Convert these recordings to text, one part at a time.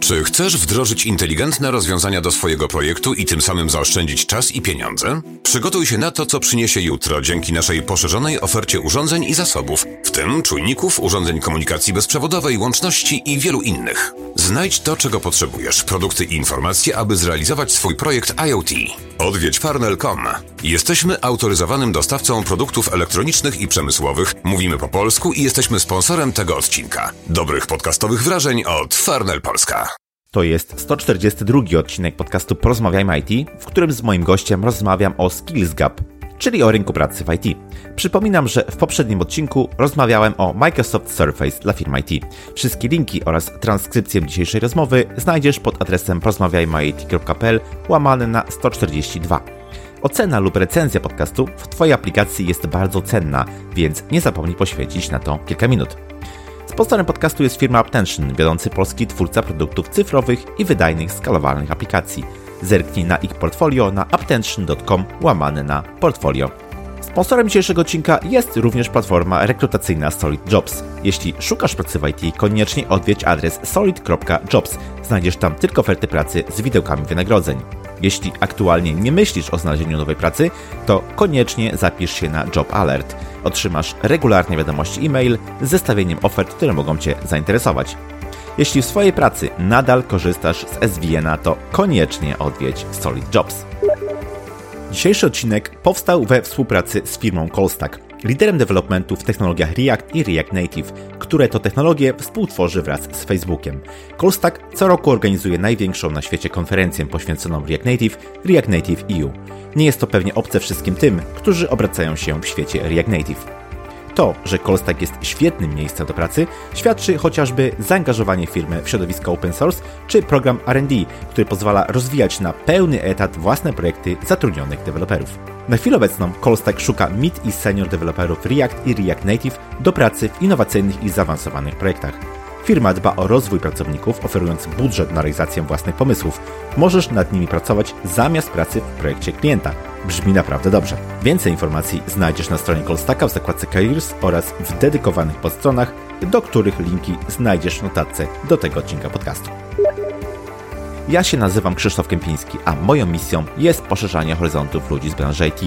Czy chcesz wdrożyć inteligentne rozwiązania do swojego projektu i tym samym zaoszczędzić czas i pieniądze? Przygotuj się na to, co przyniesie jutro dzięki naszej poszerzonej ofercie urządzeń i zasobów, w tym czujników, urządzeń komunikacji bezprzewodowej, łączności i wielu innych. Znajdź to, czego potrzebujesz, produkty i informacje, aby zrealizować swój projekt IoT. Odwiedź farnel.com. Jesteśmy autoryzowanym dostawcą produktów elektronicznych i przemysłowych, mówimy po polsku i jesteśmy sponsorem tego odcinka. Dobrych podcastowych wrażeń od Farnel Polska. To jest 142 odcinek podcastu Porozmawiajmy IT, w którym z moim gościem rozmawiam o Skills Gap, czyli o rynku pracy w IT. Przypominam, że w poprzednim odcinku rozmawiałem o Microsoft Surface dla firm IT. Wszystkie linki oraz transkrypcję dzisiejszej rozmowy znajdziesz pod adresem porozmawiajmyit.pl łamane na 142. Ocena lub recenzja podcastu w Twojej aplikacji jest bardzo cenna, więc nie zapomnij poświęcić na to kilka minut. Sponsorem podcastu jest firma Aptention, wiodący polski twórca produktów cyfrowych i wydajnych, skalowalnych aplikacji. Zerknij na ich portfolio na aptention.com łamane na portfolio. Sponsorem dzisiejszego odcinka jest również platforma rekrutacyjna Solid Jobs. Jeśli szukasz pracy w IT, koniecznie odwiedź adres solid.jobs. Znajdziesz tam tylko oferty pracy z widełkami wynagrodzeń. Jeśli aktualnie nie myślisz o znalezieniu nowej pracy, to koniecznie zapisz się na Job Alert. Otrzymasz regularnie wiadomości e-mail z zestawieniem ofert, które mogą Cię zainteresować. Jeśli w swojej pracy nadal korzystasz z SVN, to koniecznie odwiedź Solid Jobs. Dzisiejszy odcinek powstał we współpracy z firmą Callstack, liderem developmentu w technologiach React i React Native, które to technologie współtworzy wraz z Facebookiem. Callstack co roku organizuje największą na świecie konferencję poświęconą React Native, React Native EU. Nie jest to pewnie obce wszystkim tym, którzy obracają się w świecie React Native. To, że Callstack jest świetnym miejscem do pracy, świadczy chociażby zaangażowanie firmy w środowisko open source czy program R&D, który pozwala rozwijać na pełny etat własne projekty zatrudnionych deweloperów. Na chwilę obecną Callstack szuka mid i senior deweloperów React i React Native do pracy w innowacyjnych i zaawansowanych projektach. Firma dba o rozwój pracowników, oferując budżet na realizację własnych pomysłów. Możesz nad nimi pracować zamiast pracy w projekcie klienta. Brzmi naprawdę dobrze. Więcej informacji znajdziesz na stronie Callstacka w zakładce Careers oraz w dedykowanych podstronach, do których linki znajdziesz w notatce do tego odcinka podcastu. Ja się nazywam Krzysztof Kępiński, a moją misją jest poszerzanie horyzontów ludzi z branży IT.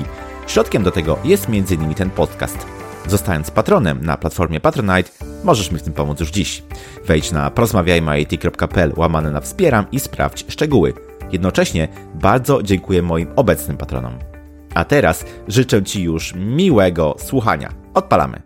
Środkiem do tego jest m.in. ten podcast. Zostając patronem na platformie Patronite, możesz mi w tym pomóc już dziś. Wejdź na porozmawiajmy.it.pl łamane na wspieram i sprawdź szczegóły. Jednocześnie bardzo dziękuję moim obecnym patronom. A teraz życzę Ci już miłego słuchania. Odpalamy.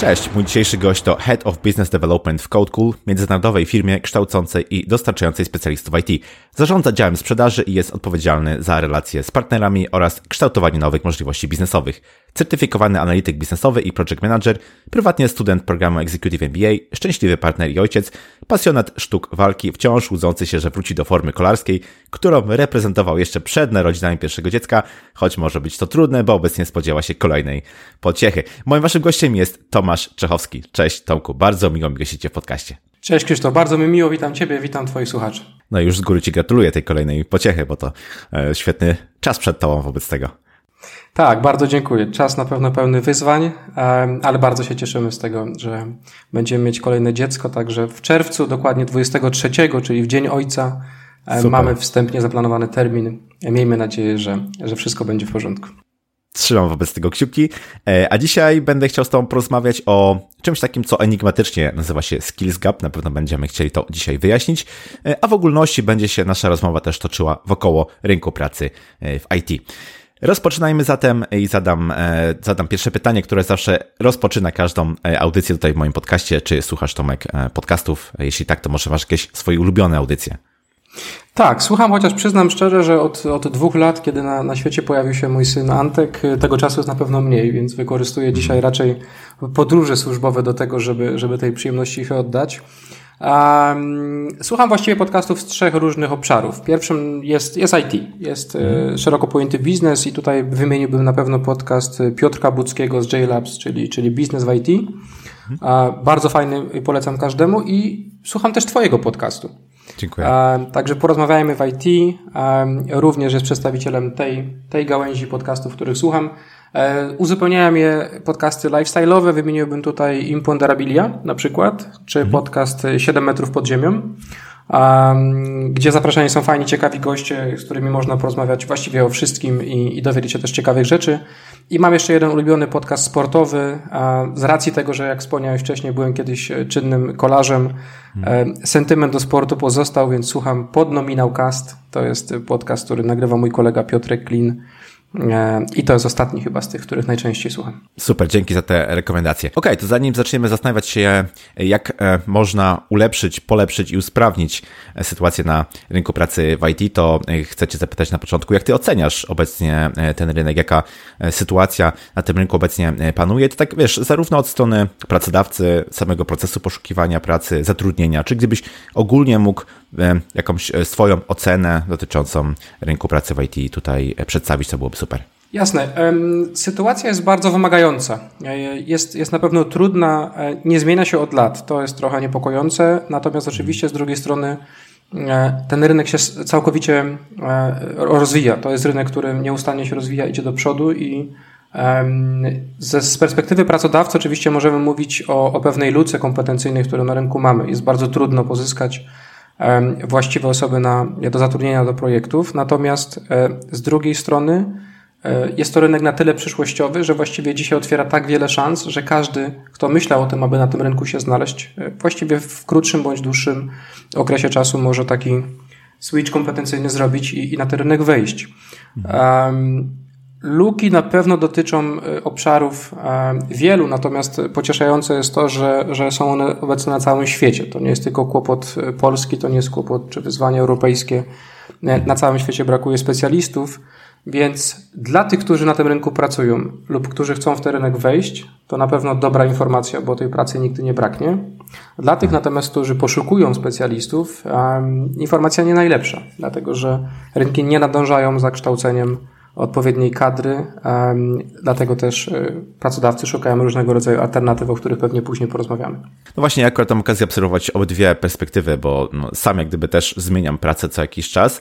Cześć, mój dzisiejszy gość to Head of Business Development w CodeCool, międzynarodowej firmie kształcącej i dostarczającej specjalistów IT. Zarządza działem sprzedaży i jest odpowiedzialny za relacje z partnerami oraz kształtowanie nowych możliwości biznesowych. Certyfikowany analityk biznesowy i project manager, prywatnie student programu Executive MBA, szczęśliwy partner i ojciec, pasjonat sztuk walki, wciąż łudzący się, że wróci do formy kolarskiej, którą reprezentował jeszcze przed narodzinami pierwszego dziecka, choć może być to trudne, bo obecnie spodziewa się kolejnej pociechy. Moim waszym gościem jest Tomasz Czechowski. Cześć Tomku, bardzo miło mi gościcie w podcaście. Cześć Krzysztof, bardzo mi miło, witam Ciebie, witam Twoich słuchaczy. No i już z góry Ci gratuluję tej kolejnej pociechy, bo to e, świetny czas przed Tobą wobec tego. Tak, bardzo dziękuję. Czas na pewno pełny wyzwań, ale bardzo się cieszymy z tego, że będziemy mieć kolejne dziecko. Także w czerwcu, dokładnie 23, czyli w Dzień Ojca, Super. mamy wstępnie zaplanowany termin. Miejmy nadzieję, że, że wszystko będzie w porządku. Trzymam wobec tego kciuki. E, a dzisiaj będę chciał z Tobą porozmawiać o czymś takim, co enigmatycznie nazywa się Skills Gap. Na pewno będziemy chcieli to dzisiaj wyjaśnić. E, a w ogólności będzie się nasza rozmowa też toczyła wokoło rynku pracy e, w IT. Rozpoczynajmy zatem i zadam, zadam pierwsze pytanie, które zawsze rozpoczyna każdą audycję tutaj w moim podcaście. Czy słuchasz Tomek podcastów? Jeśli tak, to może masz jakieś swoje ulubione audycje? Tak, słucham, chociaż przyznam szczerze, że od, od dwóch lat, kiedy na, na świecie pojawił się mój syn Antek, tego czasu jest na pewno mniej, więc wykorzystuję dzisiaj mhm. raczej podróże służbowe do tego, żeby, żeby tej przyjemności ich oddać. Um, słucham właściwie podcastów z trzech różnych obszarów. Pierwszym jest, jest IT, jest mm. szeroko pojęty biznes i tutaj wymieniłbym na pewno podcast Piotrka Budzkiego z JLabs, czyli, czyli Biznes w IT. Mm. bardzo fajny i polecam każdemu i słucham też Twojego podcastu. Dziękuję. także porozmawiajmy w IT. również jest przedstawicielem tej, tej gałęzi podcastów, których słucham. Uzupełniałem je podcasty lifestyle'owe, wymieniłbym tutaj Imponderabilia na przykład, czy mhm. podcast 7 metrów pod ziemią gdzie zapraszani są fajni, ciekawi goście, z którymi można porozmawiać właściwie o wszystkim i, i dowiedzieć się też ciekawych rzeczy. I mam jeszcze jeden ulubiony podcast sportowy, z racji tego, że jak wspomniałem wcześniej, byłem kiedyś czynnym kolarzem. Hmm. Sentyment do sportu pozostał, więc słucham pod Nominał Cast. To jest podcast, który nagrywa mój kolega Piotrek Klin. E, I to jest ostatni chyba z tych, których najczęściej słucham. Super, dzięki za te rekomendacje. Ok, to zanim zaczniemy zastanawiać się, jak e, można ulepszyć, polepszyć i usprawnić e, sytuację na rynku pracy w IT, to chcę Cię zapytać na początku, jak Ty oceniasz obecnie ten rynek, jaka sytuacja na tym rynku obecnie panuje? To tak wiesz, zarówno od strony pracodawcy, samego procesu poszukiwania pracy, zatrudnienia, czy gdybyś ogólnie mógł jakąś swoją ocenę dotyczącą rynku pracy w IT tutaj przedstawić, to byłoby super. Jasne. Sytuacja jest bardzo wymagająca. E, jest, jest na pewno trudna, e, nie zmienia się od lat. To jest trochę niepokojące. Natomiast oczywiście z drugiej strony e, ten rynek się całkowicie rozwija. To jest rynek, który nieustannie się rozwija, idzie do przodu i z perspektywy pracodawcy oczywiście możemy mówić o, o pewnej luce kompetencyjnej, którą na rynku mamy. Jest bardzo trudno pozyskać właściwe osoby na, do zatrudnienia do projektów. Natomiast z drugiej strony E, jest to rynek na tyle przyszłościowy, że właściwie dzisiaj otwiera tak wiele szans, że każdy, kto myślał o tym, aby na tym rynku się znaleźć, e, właściwie w krótszym bądź dłuższym okresie czasu może taki switch kompetencyjny zrobić i, i na ten rynek wejść. Um, luki na pewno dotyczą e, obszarów wielu, natomiast pocieszające jest to, że, że są one obecne na całym świecie. To nie jest tylko kłopot polski, to nie jest kłopot czy wyzwanie europejskie. Na całym świecie brakuje specjalistów. Więc dla tych, którzy na tym rynku pracują lub którzy chcą w ten rynek wejść, to na pewno dobra informacja, bo tej pracy nigdy nie braknie. Dla tych natomiast, którzy poszukują specjalistów, informacja nie najlepsza, dlatego że rynki nie nadążają za kształceniem odpowiedniej kadry, dlatego też e, pracodawcy szukają różnego rodzaju alternatyw, o których pewnie później porozmawiamy. No właśnie, ja akurat mam okazję obserwować obydwie perspektywy, bo no, sam jak gdyby też zmieniam pracę co jakiś czas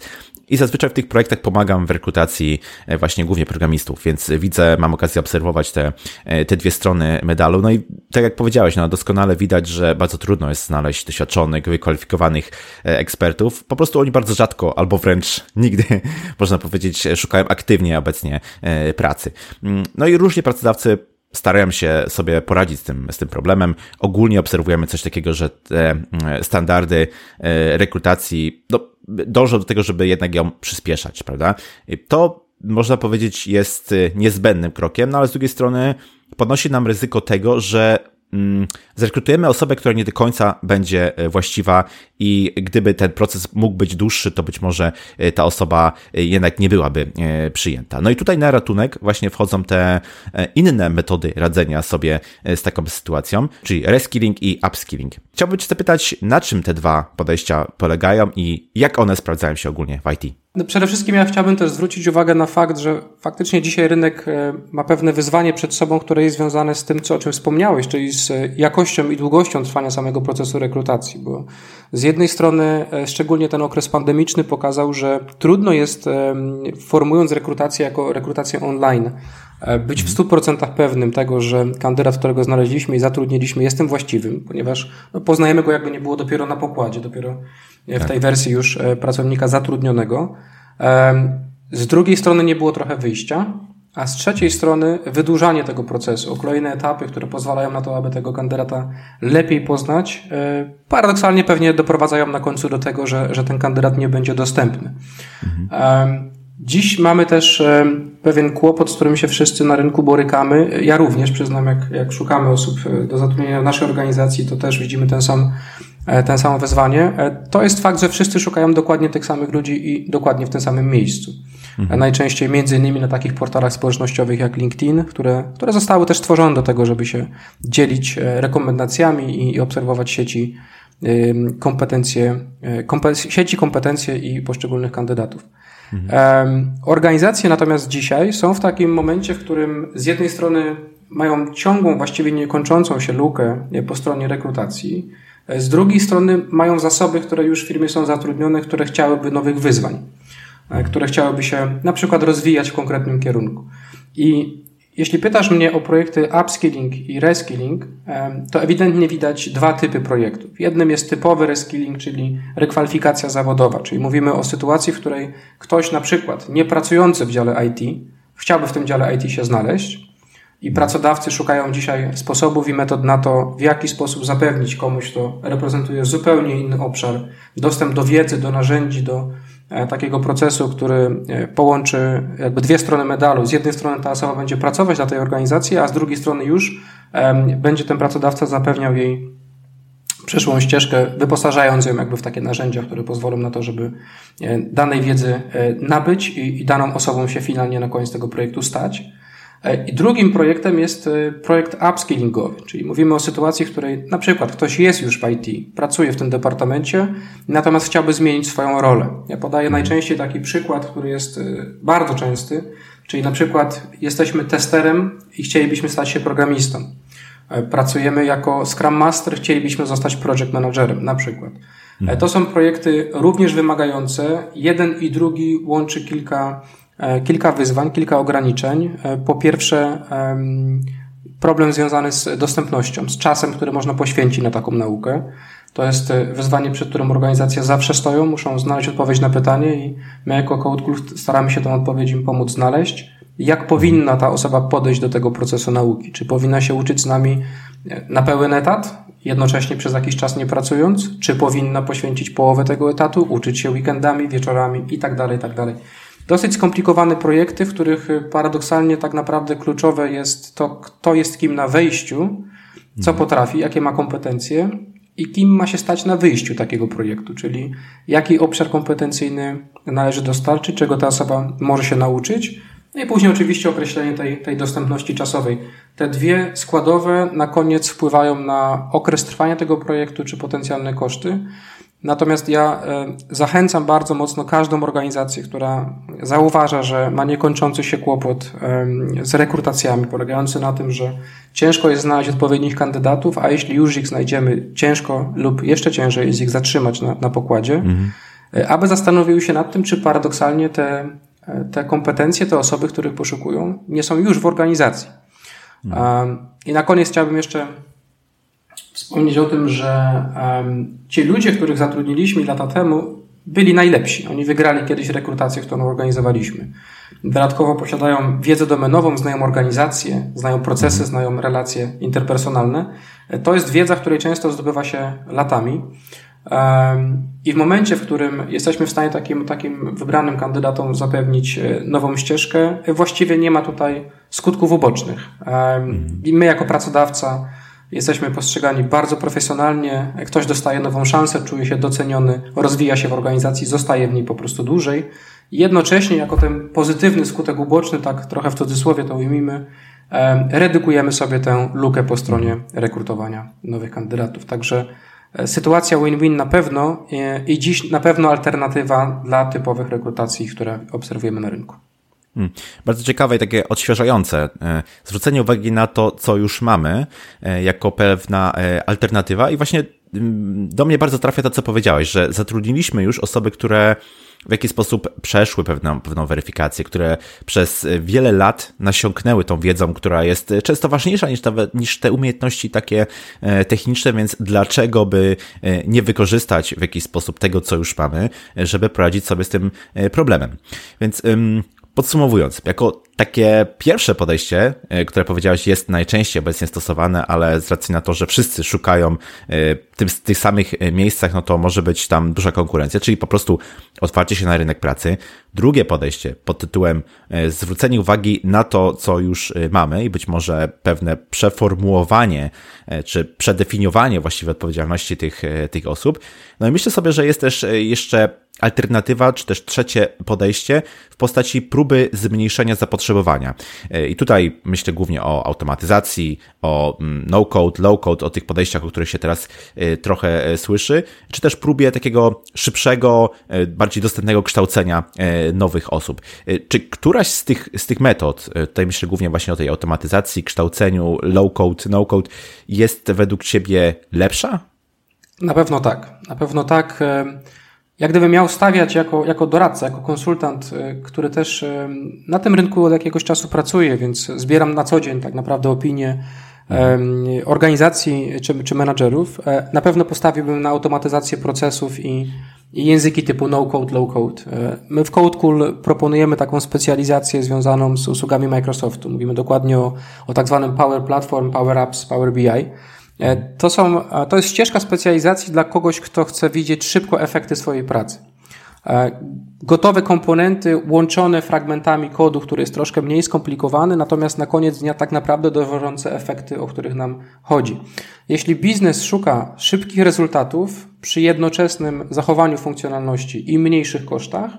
i zazwyczaj w tych projektach pomagam w rekrutacji e, właśnie głównie programistów, więc widzę, mam okazję obserwować te, e, te dwie strony medalu. No i tak jak powiedziałeś, no doskonale widać, że bardzo trudno jest znaleźć doświadczonych, wykwalifikowanych ekspertów. Po prostu oni bardzo rzadko, albo wręcz nigdy, można powiedzieć, szukają aktywnie obecnie e, pracy. Mm, no i różni pracodawcy starają się sobie poradzić z tym, z tym problemem. Ogólnie obserwujemy coś takiego, że te mm, standardy e, rekrutacji no, dążą do tego, żeby jednak ją przyspieszać, prawda? To można powiedzieć jest e, niezbędnym krokiem, no ale z drugiej strony podnosi nam ryzyko tego, że zrekrutujemy osobę, która nie do końca będzie e, właściwa i gdyby ten proces mógł być dłuższy, to być może e, ta osoba e, jednak nie byłaby przyjęta. No i tutaj na ratunek właśnie wchodzą te inne metody radzenia sobie z taką sytuacją, czyli reskilling i upskilling. Chciałbym Cię zapytać, na czym te dwa podejścia polegają i jak one sprawdzają się ogólnie w IT? No przede wszystkim ja chciałbym też zwrócić uwagę na fakt, że faktycznie dzisiaj rynek e, ma pewne wyzwanie przed sobą, które jest związane z tym, co, o czym wspomniałeś, czyli z jakością i długością trwania samego procesu rekrutacji, bo z jednej strony e, szczególnie ten okres pandemiczny pokazał, że trudno jest formując rekrutację jako rekrutację online, e, być w 100% pewnym tego, że kandydat, którego znaleźliśmy i zatrudniliśmy, jest tym właściwym, ponieważ no, poznajemy go jakby nie było dopiero na pokładzie, dopiero w tej wersji już e, pracownika zatrudnionego. Z drugiej strony nie było trochę wyjścia, a z trzeciej strony wydłużanie tego procesu kolejne etapy, które pozwalają na to, aby tego kandydata lepiej poznać, e, paradoksalnie pewnie doprowadzają na końcu do tego, że, że ten kandydat nie będzie dostępny. Mhm. Dziś mamy też pewien kłopot, z którym się wszyscy na rynku borykamy. Ja również przyznam, jak, jak szukamy osób e, do zatrudnienia w naszej organizacji, to też widzimy ten sam E, ten samo wezwanie, e, to jest fakt, że wszyscy szukają dokładnie tych samych ludzi i dokładnie w tym samym miejscu. Mhm. Najczęściej między innymi na takich portalach społecznościowych jak LinkedIn, które, które zostały też stworzone do tego, żeby się dzielić e, rekomendacjami i obserwować sieci kompetencje, sieci kompetencje i poszczególnych kandydatów. Mhm. Organizacje natomiast dzisiaj są w takim momencie, w którym z jednej strony mają ciągłą, właściwie niekończącą się lukę po stronie rekrutacji, z drugiej strony mają zasoby, które już w firmie są zatrudnione, które chciałyby nowych wyzwań, e, które chciałyby się na przykład rozwijać w konkretnym kierunku. I jeśli pytasz mnie o projekty upskilling i reskilling, to ewidentnie widać dwa typy projektów. Jednym jest typowy reskilling, czyli rekwalifikacja zawodowa, czyli mówimy o sytuacji, w której ktoś na przykład nie pracujący w dziale IT chciałby w tym dziale IT się znaleźć i pracodawcy szukają dzisiaj sposobów i metod na to, w jaki sposób zapewnić komuś, kto reprezentuje zupełnie inny obszar, dostęp do wiedzy, do narzędzi, do E, takiego procesu, który e, połączy jakby dwie strony medalu. Z jednej strony ta osoba będzie pracować dla tej organizacji, a z drugiej strony już będzie ten pracodawca zapewniał jej przyszłą ścieżkę, wyposażając ją jakby w takie narzędzia, które pozwolą na to, żeby e, danej wiedzy nabyć i, i daną osobą się finalnie na koniec tego projektu stać. E, I drugim projektem jest e, projekt upskillingowy, czyli mówimy o sytuacji, w której na przykład ktoś jest już w IT, pracuje w tym departamencie, natomiast chciałby zmienić swoją rolę. Ja podaję najczęściej taki przykład, który jest e, bardzo częsty, czyli na przykład jesteśmy testerem i chcielibyśmy stać się programistą. Pracujemy jako Scrum Master, chcielibyśmy zostać project managerem, na przykład. To są projekty również wymagające. Jeden i drugi łączy kilka kilka wyzwań, kilka ograniczeń. E, po pierwsze, problem związany z dostępnością, z czasem, który można poświęcić na taką naukę. To jest e, wyzwanie, przed którym organizacje zawsze stoją, muszą znaleźć odpowiedź na pytanie i my jako Code Club staramy się tę odpowiedź im pomóc znaleźć. Jak powinna ta osoba podejść do tego procesu nauki? Czy powinna się uczyć z nami na pełen etat, jednocześnie przez jakiś czas nie pracując? Czy powinna poświęcić połowę tego etatu, uczyć się weekendami, wieczorami i tak dosyć skomplikowane projekty, w których y, paradoksalnie tak naprawdę kluczowe jest to, kto jest kim na wejściu, co mhm. potrafi, jakie ma kompetencje i kim ma się stać na wyjściu takiego projektu, czyli jaki obszar kompetencyjny należy dostarczyć, czego ta osoba może się nauczyć. No i później oczywiście określenie tej, tej dostępności czasowej. Te dwie składowe na koniec wpływają na okres trwania tego projektu czy potencjalne koszty. Natomiast ja e, zachęcam bardzo mocno każdą organizację, która zauważa, że ma niekończący się kłopot z rekrutacjami, polegający na tym, że ciężko jest znaleźć odpowiednich kandydatów, a jeśli już ich znajdziemy, ciężko lub jeszcze ciężej jest ich zatrzymać na, na pokładzie, mhm. E, aby zastanowiły się nad tym, czy paradoksalnie te, e, te kompetencje, te osoby, których poszukują, nie są już w organizacji. Mhm. I na koniec chciałbym jeszcze wspomnieć o tym, że um, ci ludzie, których zatrudniliśmy lata temu, byli najlepsi. Oni wygrali kiedyś rekrutację, którą organizowaliśmy. Dodatkowo posiadają wiedzę domenową, znają organizację, znają procesy, znają relacje interpersonalne. To jest wiedza, której często zdobywa się latami. I w momencie, w którym jesteśmy w stanie takim, takim wybranym kandydatom zapewnić e, nową ścieżkę, właściwie nie ma tutaj skutków ubocznych. I my, jako pracodawca, Jesteśmy postrzegani bardzo profesjonalnie. Ktoś dostaje nową szansę, czuje się doceniony, rozwija się w organizacji, zostaje w niej po prostu dłużej. Jednocześnie, jako ten pozytywny skutek uboczny, tak trochę w cudzysłowie to ujmijmy, redukujemy sobie tę lukę po stronie rekrutowania nowych kandydatów. Także e, sytuacja win-win na pewno e, i dziś na pewno alternatywa dla typowych rekrutacji, które obserwujemy na rynku. Hmm. Bardzo ciekawe i takie odświeżające. E, zwrócenie uwagi na to, co już mamy, e, jako pewna e, alternatywa i właśnie mm, do mnie bardzo trafia to, co powiedziałeś, że zatrudniliśmy już osoby, które w jakiś sposób przeszły pewną, pewną weryfikację, które przez wiele lat nasiąknęły tą wiedzą, która jest często ważniejsza niż, niż te umiejętności takie techniczne, więc dlaczego by nie wykorzystać w jakiś sposób tego, co już mamy, żeby poradzić sobie z tym problemem. Więc Podsumowując, jako takie pierwsze podejście, e, które powiedziałeś, jest najczęściej obecnie stosowane, ale z racji na to, że wszyscy szukają e, w tych samych e, miejscach, no to może być tam duża konkurencja, czyli po prostu otwarcie się na rynek pracy. Drugie podejście pod tytułem zwrócenie uwagi na to, co już mamy i być może pewne przeformułowanie czy przedefiniowanie właściwie odpowiedzialności tych, tych osób. No i myślę sobie, że jest też jeszcze alternatywa, czy też trzecie podejście w postaci próby zmniejszenia zapotrzebowania. E, I tutaj myślę głównie o automatyzacji, o mm, no-code, low-code, o tych podejściach, o których się teraz e, trochę e, słyszy, czy też próbie takiego szybszego, bardziej dostępnego kształcenia nowych osób. Czy któraś z tych, z tych metod, tutaj myślę głównie właśnie o tej automatyzacji, kształceniu, low-code, no-code, jest według Ciebie lepsza? Na pewno tak. Na pewno tak. Jak gdybym miał stawiać jako, jako doradca, jako konsultant, który też na tym rynku od jakiegoś czasu pracuje, więc zbieram na co dzień tak naprawdę opinie organizacji czy, czy menadżerów, na pewno postawiłbym na automatyzację procesów i i języki typu no-code, low-code. E, my w CodeCool proponujemy taką specjalizację związaną z usługami Microsoftu. Mówimy dokładnie o, o tak zwanym Power Platform, Power Apps, Power BI. E, to, są, to jest ścieżka specjalizacji dla kogoś, kto chce widzieć szybko efekty swojej pracy. E, gotowe komponenty łączone fragmentami kodu, który jest troszkę mniej skomplikowany, natomiast na koniec dnia tak naprawdę dowożące efekty, o których nam chodzi. Jeśli biznes szuka szybkich rezultatów przy jednoczesnym zachowaniu funkcjonalności i mniejszych kosztach,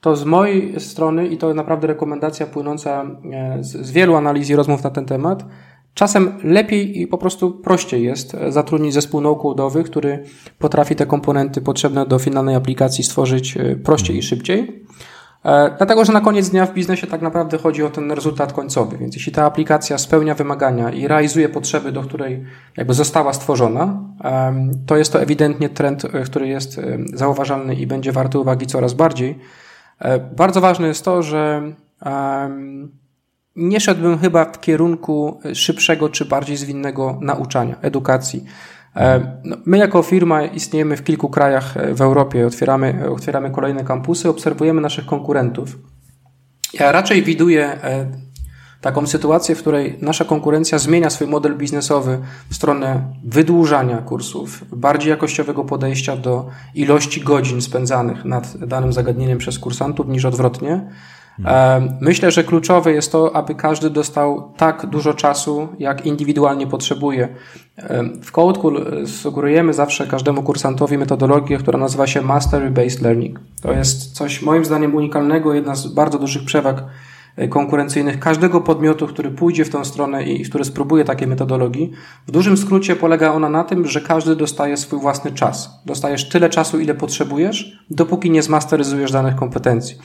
to z mojej strony, i to naprawdę rekomendacja płynąca e, z, z wielu analiz i rozmów na ten temat, Czasem lepiej i po prostu prościej jest zatrudnić zespół no-code'owy, który potrafi te komponenty potrzebne do finalnej aplikacji stworzyć e, prościej i szybciej. E, dlatego, że na koniec dnia w biznesie tak naprawdę chodzi o ten rezultat końcowy. Więc jeśli ta aplikacja spełnia wymagania i realizuje potrzeby, do której jakby została stworzona, to jest to ewidentnie trend, e, który jest zauważalny i będzie warty uwagi coraz bardziej. Bardzo ważne jest to, że nie szedłbym chyba w kierunku szybszego czy bardziej zwinnego nauczania, edukacji. E, no, my jako firma istniejemy w kilku krajach e, w Europie, otwieramy, otwieramy kolejne kampusy, obserwujemy naszych konkurentów. Ja raczej widuję e, taką sytuację, w której nasza konkurencja zmienia swój model biznesowy w stronę wydłużania kursów, bardziej jakościowego podejścia do ilości godzin spędzanych nad danym zagadnieniem przez kursantów niż odwrotnie. Myślę, że kluczowe jest to, aby każdy dostał tak dużo czasu, jak indywidualnie potrzebuje. W CodeCool e, sugerujemy zawsze każdemu kursantowi metodologię, która nazywa się Mastery Based Learning. To jest coś moim zdaniem unikalnego, jedna z bardzo dużych przewag konkurencyjnych każdego podmiotu, który pójdzie w tą stronę i który spróbuje takiej metodologii. W dużym skrócie polega ona na tym, że każdy dostaje swój własny czas. Dostajesz tyle czasu, ile potrzebujesz, dopóki nie zmasteryzujesz danych kompetencji.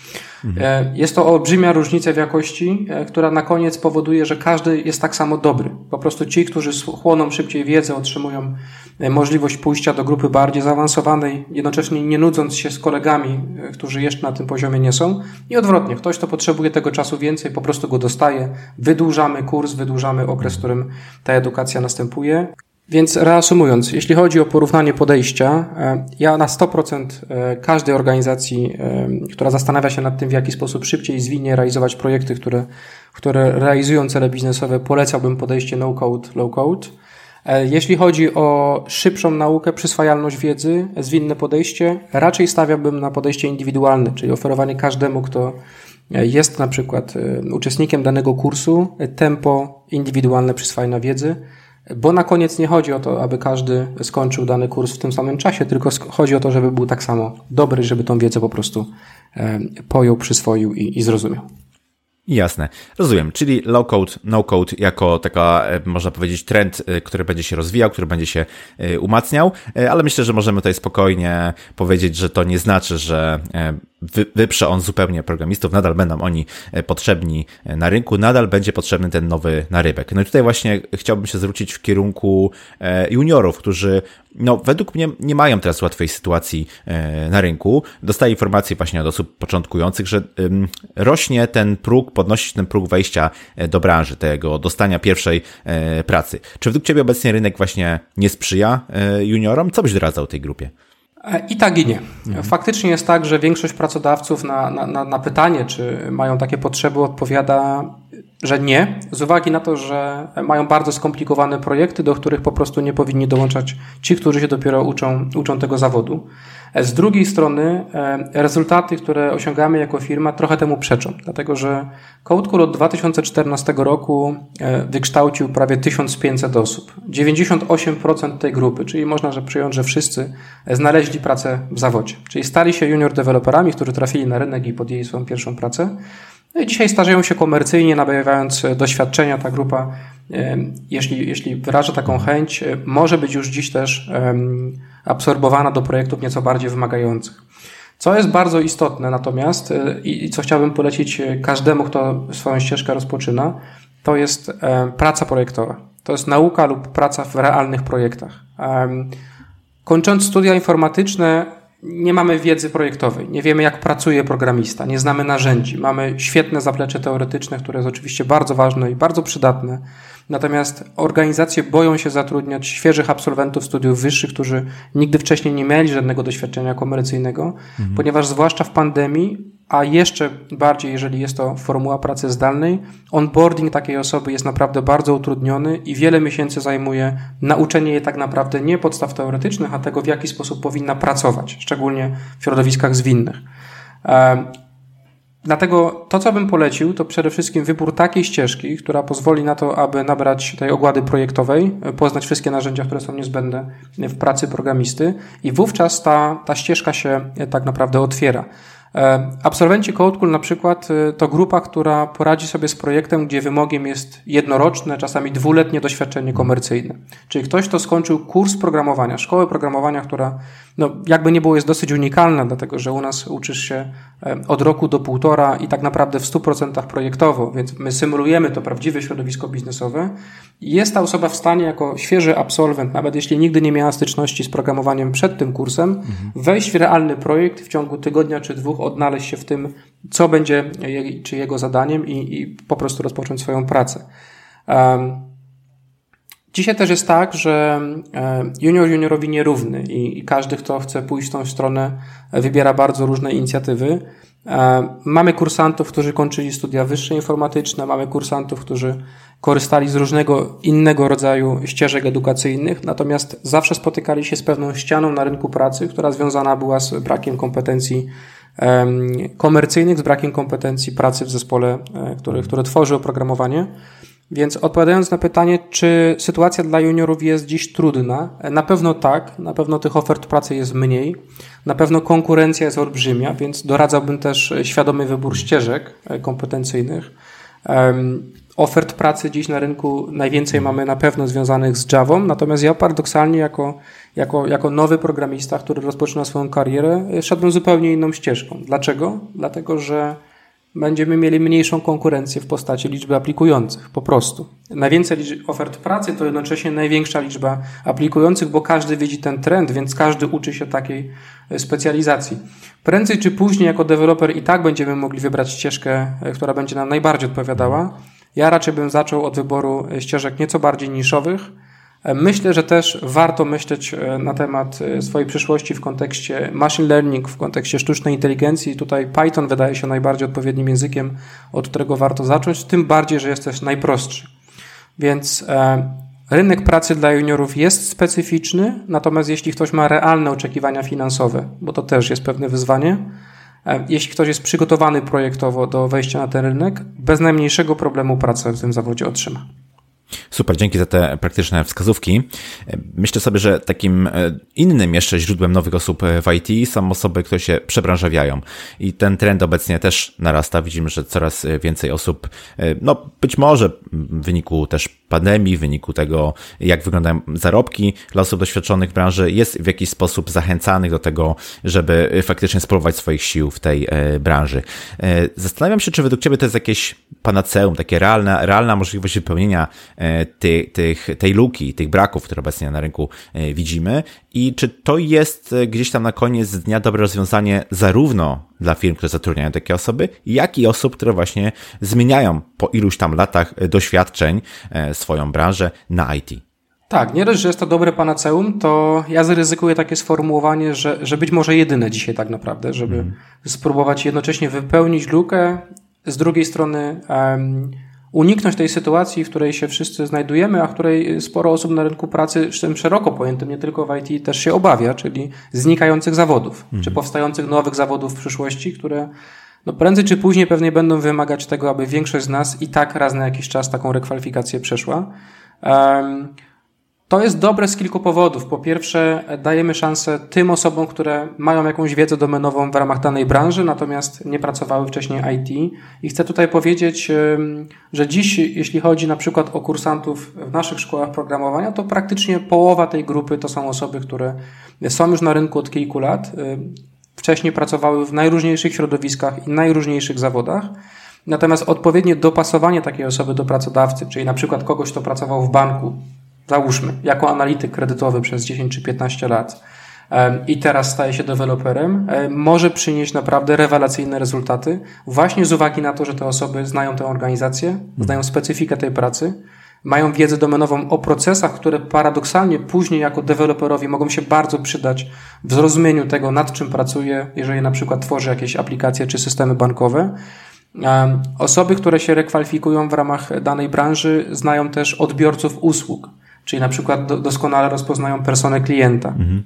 Mhm. Jest to olbrzymia różnica w jakości, e, która na koniec powoduje, że każdy jest tak samo dobry. Po prostu ci, którzy chłoną szybciej wiedzę, otrzymują możliwość pójścia do grupy bardziej zaawansowanej, jednocześnie nie nudząc się z kolegami, którzy jeszcze na tym poziomie nie są. I odwrotnie, ktoś, kto potrzebuje tego czasu więcej, po prostu go dostaje. Wydłużamy kurs, wydłużamy okres, w którym ta edukacja następuje. Więc reasumując, jeśli chodzi o porównanie podejścia, e, ja na 100% e, każdej organizacji, e, która zastanawia się nad tym, w jaki sposób szybciej i zwinnie realizować projekty, które, które realizują cele biznesowe, polecałbym podejście no-code, low-code. Jeśli chodzi o szybszą naukę, przyswajalność wiedzy, zwinne podejście, raczej stawiałbym na podejście indywidualne, czyli oferowanie każdemu, kto jest na przykład e, uczestnikiem danego kursu, e, tempo indywidualne przyswajania wiedzy, bo na koniec nie chodzi o to, aby każdy skończył dany kurs w tym samym czasie, tylko chodzi o to, żeby był tak samo dobry, żeby tą wiedzę po prostu e, pojął, przyswoił i, i zrozumiał. Jasne, rozumiem. Czyli low code, no code jako taka, można powiedzieć, trend, który będzie się rozwijał, który będzie się umacniał, ale myślę, że możemy tutaj spokojnie powiedzieć, że to nie znaczy, że wyprze on zupełnie programistów, nadal będą oni e, potrzebni e, na rynku, nadal będzie potrzebny ten nowy narybek. No i tutaj właśnie chciałbym się zwrócić w kierunku e, juniorów, którzy no, według mnie nie mają teraz łatwej sytuacji na rynku. Dostaję informacje właśnie od osób początkujących, że rośnie ten próg, podnosi ten próg wejścia do branży, tego dostania pierwszej pracy. Czy według Ciebie obecnie rynek właśnie nie sprzyja juniorom? Co byś doradzał tej grupie? I tak i nie. Faktycznie jest tak, że większość pracodawców na, na, na pytanie, czy mają takie potrzeby, odpowiada, że nie, z uwagi na to, że mają bardzo skomplikowane projekty, do których po prostu nie powinni dołączać ci, którzy się dopiero uczą, uczą tego zawodu. Z drugiej strony e, rezultaty, które osiągamy jako firma trochę temu przeczą, dlatego że CodeCool od 2014 roku e, wykształcił prawie 1500 osób. 98% tej grupy, czyli można że przyjąć, że wszyscy znaleźli pracę w zawodzie, czyli stali się junior deweloperami, którzy trafili na rynek i podjęli swoją pierwszą pracę. No i dzisiaj starzeją się komercyjnie, nabywając doświadczenia. Ta grupa, jeśli, jeśli wyraża taką chęć, może być już dziś też absorbowana do projektów nieco bardziej wymagających. Co jest bardzo istotne natomiast e, i co chciałbym polecić każdemu, kto swoją ścieżkę rozpoczyna, to jest praca projektowa. To jest nauka lub praca w realnych projektach. Kończąc studia informatyczne, nie mamy wiedzy projektowej, nie wiemy jak pracuje programista, nie znamy narzędzi. Mamy świetne zaplecze teoretyczne, które jest oczywiście bardzo ważne i bardzo przydatne. Natomiast organizacje boją się zatrudniać świeżych absolwentów studiów wyższych, którzy nigdy wcześniej nie mieli żadnego doświadczenia komercyjnego, mhm. ponieważ zwłaszcza w pandemii a jeszcze bardziej, jeżeli jest to formuła pracy zdalnej, onboarding takiej osoby jest naprawdę bardzo utrudniony i wiele miesięcy zajmuje nauczenie jej tak naprawdę nie podstaw teoretycznych, a tego, w jaki sposób powinna pracować, szczególnie w środowiskach zwinnych. Dlatego to, co bym polecił, to przede wszystkim wybór takiej ścieżki, która pozwoli na to, aby nabrać tej ogłady projektowej, poznać wszystkie narzędzia, które są niezbędne w pracy programisty i wówczas ta, ta ścieżka się tak naprawdę otwiera. E, absolwenci CodeCool na przykład e, to grupa, która poradzi sobie z projektem, gdzie wymogiem jest jednoroczne, czasami dwuletnie doświadczenie komercyjne. Czyli ktoś, kto skończył kurs programowania, szkołę programowania, która no, jakby nie było jest dosyć unikalna, dlatego że u nas uczysz się e, od roku do półtora i tak naprawdę w 100% projektowo, więc my symulujemy to prawdziwe środowisko biznesowe. Jest ta osoba w stanie jako świeży absolwent, nawet jeśli nigdy nie miała styczności z programowaniem przed tym kursem, mhm. wejść w realny projekt w ciągu tygodnia czy dwóch odnaleźć się w tym, co będzie czy jego zadaniem i, i po prostu rozpocząć swoją pracę. Um, Dzisiaj też jest tak, że junior juniorowi nierówny i, każdy, kto chce pójść w tą stronę, wybiera bardzo różne inicjatywy. Mamy kursantów, którzy kończyli studia wyższe informatyczne, mamy kursantów, którzy korzystali z różnego innego rodzaju ścieżek edukacyjnych, natomiast zawsze spotykali się z pewną ścianą na rynku pracy, która związana była z brakiem kompetencji komercyjnych, z brakiem kompetencji pracy w zespole, e, który, który tworzy oprogramowanie. Więc odpowiadając na pytanie, czy sytuacja dla juniorów jest dziś trudna, e, na pewno tak, na pewno tych ofert pracy jest mniej, na pewno konkurencja jest olbrzymia, więc doradzałbym też świadomy wybór ścieżek e, kompetencyjnych. Ofert pracy dziś na rynku najwięcej mamy na pewno związanych z Javą, natomiast ja paradoksalnie jako, jako, jako nowy programista, który rozpoczyna swoją karierę, szedłem zupełnie inną ścieżką. Dlaczego? Dlatego, że będziemy mieli mniejszą konkurencję w postaci liczby aplikujących, po prostu. Najwięcej ofert pracy to jednocześnie największa liczba aplikujących, bo każdy widzi ten trend, więc każdy uczy się takiej e, specjalizacji. Prędzej czy później jako deweloper i tak będziemy mogli wybrać ścieżkę, e, która będzie nam najbardziej odpowiadała. Ja raczej bym zaczął od wyboru e, ścieżek nieco bardziej niszowych, Myślę, że też warto myśleć e, na temat e, swojej przyszłości w kontekście machine learning, w kontekście sztucznej inteligencji. Tutaj Python wydaje się najbardziej odpowiednim językiem, od którego warto zacząć, tym bardziej, że jest też najprostszy. Więc e, rynek pracy dla juniorów jest specyficzny, natomiast jeśli ktoś ma realne oczekiwania finansowe, bo to też jest pewne wyzwanie, jeśli ktoś jest przygotowany projektowo do wejścia na ten rynek, bez najmniejszego problemu pracę w tym zawodzie otrzyma. Super, dzięki za te praktyczne wskazówki. Myślę sobie, że takim e, innym jeszcze źródłem nowych osób w IT są osoby, które się przebranżawiają. I ten trend obecnie też narasta. Widzimy, że coraz więcej osób, e, no być może w wyniku też pandemii, w wyniku tego, jak wyglądają zarobki dla osób doświadczonych w branży, jest w jakiś sposób zachęcanych do tego, żeby faktycznie spróbować swoich sił w tej e, branży. Zastanawiam się, czy według Ciebie to jest jakieś panaceum, takie realna, realna możliwość wypełnienia E, ty, tych, tej luki, tych braków, które obecnie na rynku e, widzimy i czy to jest e, gdzieś tam na koniec dnia dobre rozwiązanie zarówno dla firm, które zatrudniają takie osoby, jak i osób, które właśnie zmieniają po iluś tam latach doświadczeń swoją branżę na IT. Tak, nie dość, że jest to dobre panaceum, to ja zaryzykuję takie sformułowanie, że, że być może jedyne dzisiaj tak naprawdę, żeby mm. spróbować jednocześnie wypełnić lukę, z drugiej strony um, uniknąć tej sytuacji, w której się wszyscy znajdujemy, a której sporo osób na rynku pracy, tym szeroko pojętym, nie tylko w IT, też się obawia, czyli znikających zawodów, mhm. czy powstających nowych zawodów w przyszłości, które no prędzej czy później pewnie będą wymagać tego, aby większość z nas i tak raz na jakiś czas taką rekwalifikację przeszła. Um, to jest dobre z kilku powodów. Po pierwsze, dajemy szansę tym osobom, które mają jakąś wiedzę domenową w ramach danej branży, natomiast nie pracowały wcześniej IT. I chcę tutaj powiedzieć, że dziś, jeśli chodzi na przykład o kursantów w naszych szkołach programowania, to praktycznie połowa tej grupy to są osoby, które są już na rynku od kilku lat. Wcześniej pracowały w najróżniejszych środowiskach i najróżniejszych zawodach. Natomiast odpowiednie dopasowanie takiej osoby do pracodawcy, czyli na przykład kogoś, kto pracował w banku, załóżmy, jako analityk kredytowy przez 10 czy 15 lat, i teraz staje się deweloperem, może przynieść naprawdę rewelacyjne rezultaty, właśnie z uwagi na to, że te osoby znają tę organizację, znają specyfikę tej pracy, mają wiedzę domenową o procesach, które paradoksalnie później jako deweloperowi mogą się bardzo przydać w zrozumieniu tego, nad czym pracuje, jeżeli na przykład tworzy jakieś aplikacje czy systemy bankowe. Osoby, które się rekwalifikują w ramach danej branży, znają też odbiorców usług, czyli na przykład doskonale rozpoznają personę klienta. Mhm.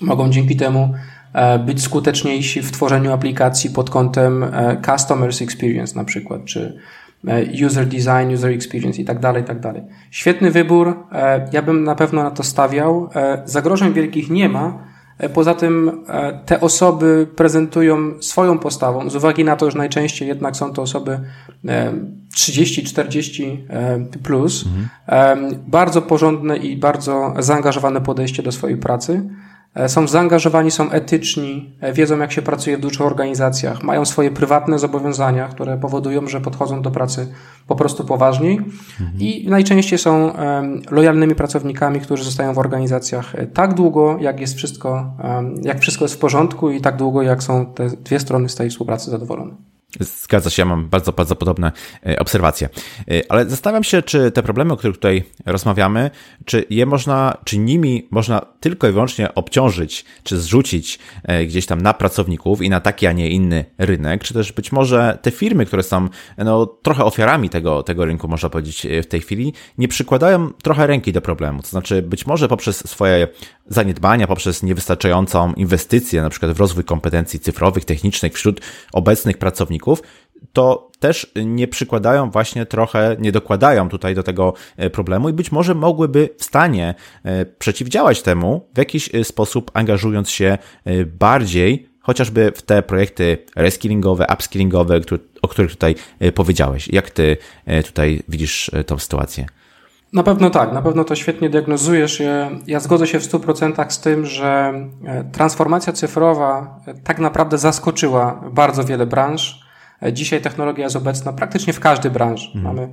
Mogą dzięki temu e, być skuteczniejsi w tworzeniu aplikacji pod kątem e, customers experience na przykład, czy e, user design, user experience i tak dalej, i tak dalej. Świetny wybór, ja bym na pewno na to stawiał. Zagrożeń wielkich nie ma, poza tym te osoby prezentują swoją postawą, z uwagi na to, że najczęściej jednak są to osoby 30-40 e, plus, mhm. bardzo porządne i bardzo zaangażowane podejście do swojej pracy. E, są zaangażowani, są etyczni, e, wiedzą jak się pracuje w dużych organizacjach, mają swoje prywatne zobowiązania, które powodują, że podchodzą do pracy po prostu poważniej mhm. i najczęściej są lojalnymi pracownikami, którzy zostają w organizacjach tak długo, jak jest wszystko, jak wszystko jest w porządku i tak długo, jak są te dwie strony z tej współpracy zadowolone. Zgadza się, ja mam bardzo, bardzo podobne e, obserwacje. E, ale zastanawiam się, czy te problemy, o których tutaj rozmawiamy, czy je można, czy nimi można tylko i wyłącznie obciążyć, czy zrzucić e, gdzieś tam na pracowników i na taki, a nie inny rynek, czy też być może te firmy, które są no, trochę ofiarami tego, tego rynku, można powiedzieć w tej chwili, nie przykładają trochę ręki do problemu. To znaczy, być może poprzez swoje zaniedbania, poprzez niewystarczającą inwestycję, na przykład w rozwój kompetencji cyfrowych, technicznych wśród obecnych pracowników, to też nie przykładają właśnie trochę, nie dokładają tutaj do tego e, problemu i być może mogłyby w stanie e, przeciwdziałać temu w jakiś e, sposób, angażując się bardziej chociażby w te projekty reskillingowe, upskillingowe, o których tutaj powiedziałeś. Jak ty tutaj widzisz tą sytuację? Na pewno tak, na pewno to świetnie diagnozujesz. Ja, zgodzę się w 100% z tym, że transformacja cyfrowa tak naprawdę zaskoczyła bardzo wiele branż Dzisiaj technologia jest obecna praktycznie w każdej branży. Mhm. Mamy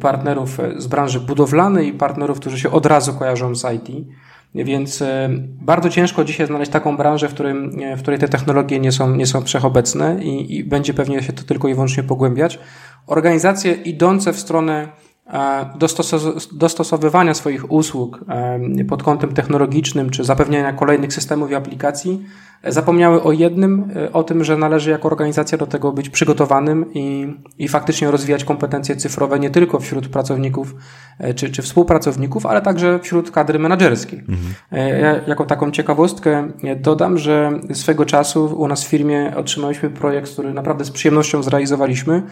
partnerów z branży budowlanej i partnerów, którzy się od razu kojarzą z IT. Więc e, bardzo ciężko dzisiaj znaleźć taką branżę, w, którym, e, w której te technologie nie są, nie są wszechobecne i, i będzie pewnie się to tylko i wyłącznie pogłębiać. Organizacje idące w stronę e, dostosowywania swoich usług pod kątem technologicznym czy zapewniania kolejnych systemów i aplikacji zapomniały o jednym, e, o tym, że należy jako organizacja do tego być przygotowanym i, i faktycznie rozwijać kompetencje cyfrowe nie tylko wśród pracowników e, czy, czy współpracowników, ale także wśród kadry menedżerskiej. Mhm. E, ja jako taką ciekawostkę dodam, że swego czasu u nas w firmie otrzymaliśmy projekt, który naprawdę z przyjemnością zrealizowaliśmy,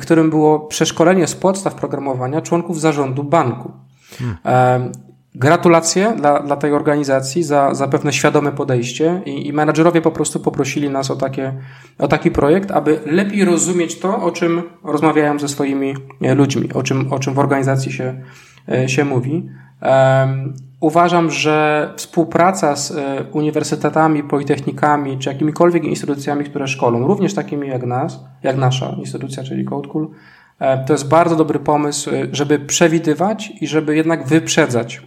którym było przeszkolenie z podstaw programowania członków zarządu banku. Hmm. Gratulacje dla, dla tej organizacji za, za pewne świadome podejście i, i menadżerowie po prostu poprosili nas o, takie, o taki projekt, aby lepiej rozumieć to, o czym rozmawiają ze swoimi e, ludźmi, o czym, o czym w organizacji się, e, się mówi. Um, uważam, że współpraca z e, uniwersytetami, politechnikami czy jakimikolwiek instytucjami, które szkolą, również takimi jak nas, jak nasza instytucja, czyli CodeCool, to jest bardzo dobry pomysł, żeby przewidywać i żeby jednak wyprzedzać